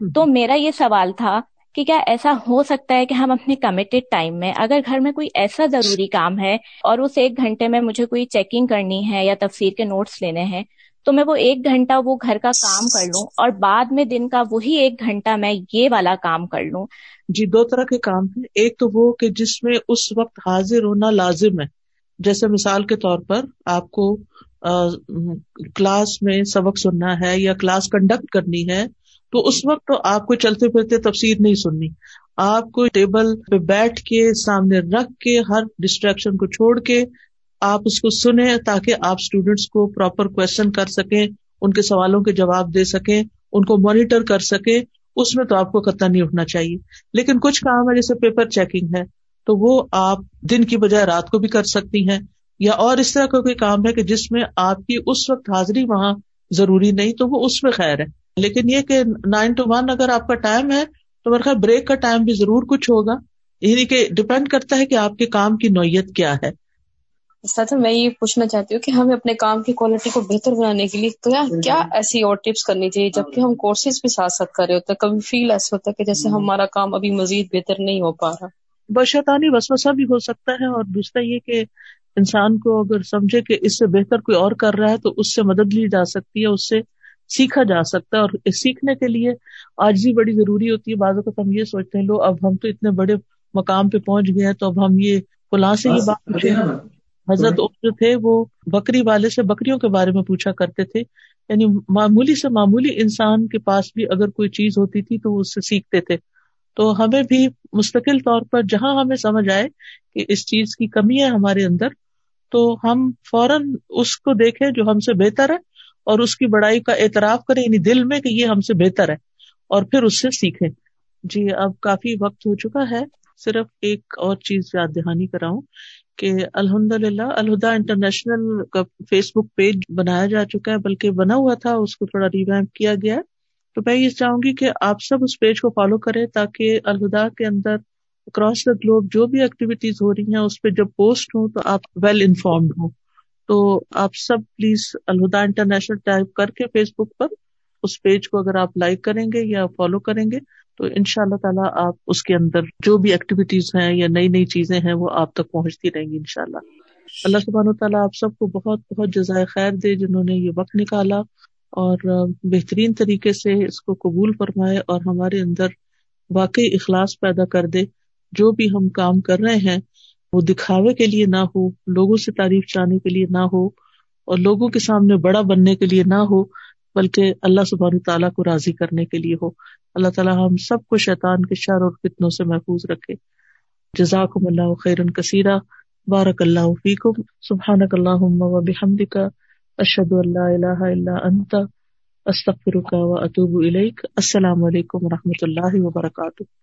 تو میرا یہ سوال تھا کہ کیا ایسا ہو سکتا ہے کہ ہم اپنے کمیٹیڈ ٹائم میں اگر گھر میں کوئی ایسا ضروری کام ہے اور اس ایک گھنٹے میں مجھے کوئی چیکنگ کرنی ہے یا تفسیر کے نوٹس لینے ہیں تو میں وہ ایک گھنٹہ وہ گھر کا کام کر لوں اور بعد میں دن کا وہی ایک گھنٹہ میں یہ والا کام کر لوں۔ جی دو طرح کے کام ہیں۔ ایک تو وہ کہ جس میں اس وقت حاضر ہونا لازم ہے۔ جیسے مثال کے طور پر آپ کو کلاس میں سبق سننا ہے یا کلاس کنڈکٹ کرنی ہے، تو اس وقت تو آپ کو چلتے پھرتے تفسیر نہیں سننی۔ آپ کو ٹیبل پہ بیٹھ کے، سامنے رکھ کے، ہر ڈسٹریکشن کو چھوڑ کے آپ اس کو سنیں تاکہ آپ اسٹوڈینٹس کو پراپر کوشچن کر سکیں، ان کے سوالوں کے جواب دے سکیں، ان کو مانیٹر کر سکیں، اس میں تو آپ کو خطرہ نہیں اٹھنا چاہیے۔ لیکن کچھ کام ہے جیسے پیپر چیکنگ ہے، تو وہ آپ دن کی بجائے رات کو بھی کر سکتی ہیں۔ یا اور اس طرح کا کوئی کام ہے کہ جس میں آپ کی اس وقت حاضری وہاں ضروری نہیں، تو وہ اس میں خیر ہے۔ لیکن یہ کہ نائن ٹو ون اگر آپ کا ٹائم ہے، تو میرے خیال بریک کا ٹائم بھی ضرور کچھ ہوگا۔ یعنی کہ ڈپینڈ کرتا ہے کہ آپ کے کام کی نوعیت کیا ہے۔ ساتھ میں یہ پوچھنا چاہتی ہوں کہ ہمیں اپنے کام کی کوالٹی کو بہتر بنانے کے لیے کیا کیا ایسی اور ٹپس کرنی چاہیے؟ جبکہ ہم کورسز بھی ساتھ ساتھ کر رہے ہوتے ہیں کبھی فیل ایسا ہوتا ہے کہ جیسے ہمارا کام ابھی مزید بہتر نہیں ہو پا رہا۔ بشطانی وسوسہ بھی ہو سکتا ہے اور دوسرا یہ کہ انسان کو اگر سمجھے کہ اس سے بہتر کوئی اور کر رہا ہے تو اس سے مدد لی جا سکتی ہے اس سے سیکھا جا سکتا ہے اور سیکھنے کے لیے آج بھی بڑی ضروری ہوتی ہے۔ بعض اوقات ہم یہ سوچتے ہیں لو اب ہم تو اتنے بڑے مقام پہ پہنچ گئے ہیں تو اب ہم یہ فلاں سے یہ بات۔ حضرت جو تھے وہ بکری والے سے بکریوں کے بارے میں پوچھا کرتے تھے۔ یعنی معمولی سے معمولی انسان کے پاس بھی اگر کوئی چیز ہوتی تھی تو وہ اس سے سیکھتے تھے۔ تو ہمیں بھی مستقل طور پر جہاں ہمیں سمجھ آئے کہ اس چیز کی کمی ہے ہمارے اندر تو ہم فوراً اس کو دیکھیں جو ہم سے بہتر ہے اور اس کی بڑائی کا اعتراف کریں یعنی دل میں کہ یہ ہم سے بہتر ہے اور پھر اس سے سیکھیں۔ جی اب کافی وقت ہو چکا ہے صرف ایک اور چیز یاد دہانی کراؤں۔ کہ الحمد للہ الہدا انٹرنیشنل کا فیس بک پیج بنایا جا چکا ہے، بلکہ بنا ہوا تھا، اس کو تھوڑا ریویمپ کیا گیا ہے۔ تو میں یہ چاہوں گی کہ آپ سب اس پیج کو فالو کریں تاکہ الہدا کے اندر اکراس دا گلوب جو بھی ایکٹیویٹیز ہو رہی ہیں، اس پہ جب پوسٹ ہوں تو آپ ویل انفارمڈ ہوں۔ تو آپ سب پلیز الہدا انٹرنیشنل ٹائپ کر کے فیس بک پر اس پیج کو اگر آپ لائک کریں گے یا فالو کریں گے تو ان شاء اللہ تعالیٰ آپ اس کے اندر جو بھی ایکٹیویٹیز ہیں یا نئی نئی چیزیں ہیں وہ آپ تک پہنچتی رہیں گی ان شاء اللہ اللہ سبحان و تعالیٰ آپ سب کو بہت بہت جزائے خیر دے جنہوں نے یہ وقت نکالا اور بہترین طریقے سے اس کو قبول فرمائے اور ہمارے اندر واقعی اخلاص پیدا کر دے۔ جو بھی ہم کام کر رہے ہیں وہ دکھاوے کے لیے نہ ہو، لوگوں سے تعریف چاہنے کے لیے نہ ہو اور لوگوں کے سامنے بڑا بننے کے لیے نہ ہو۔ بلکہ اللہ سبحانہ تعالیٰ کو راضی کرنے کے لیے ہو۔ اللہ تعالیٰ ہم سب کو شیطان کے شر اور فتنوں سے محفوظ رکھے۔ جزاک اللہ خیرن کثیرہ بارک اللہ فیکم۔ سبحان اللہ و بحمدک۔ اشہد اللہ الہ الا انت۔ استفر کا اتوب الیک۔ السلام علیکم و رحمۃ اللہ وبرکاتہ۔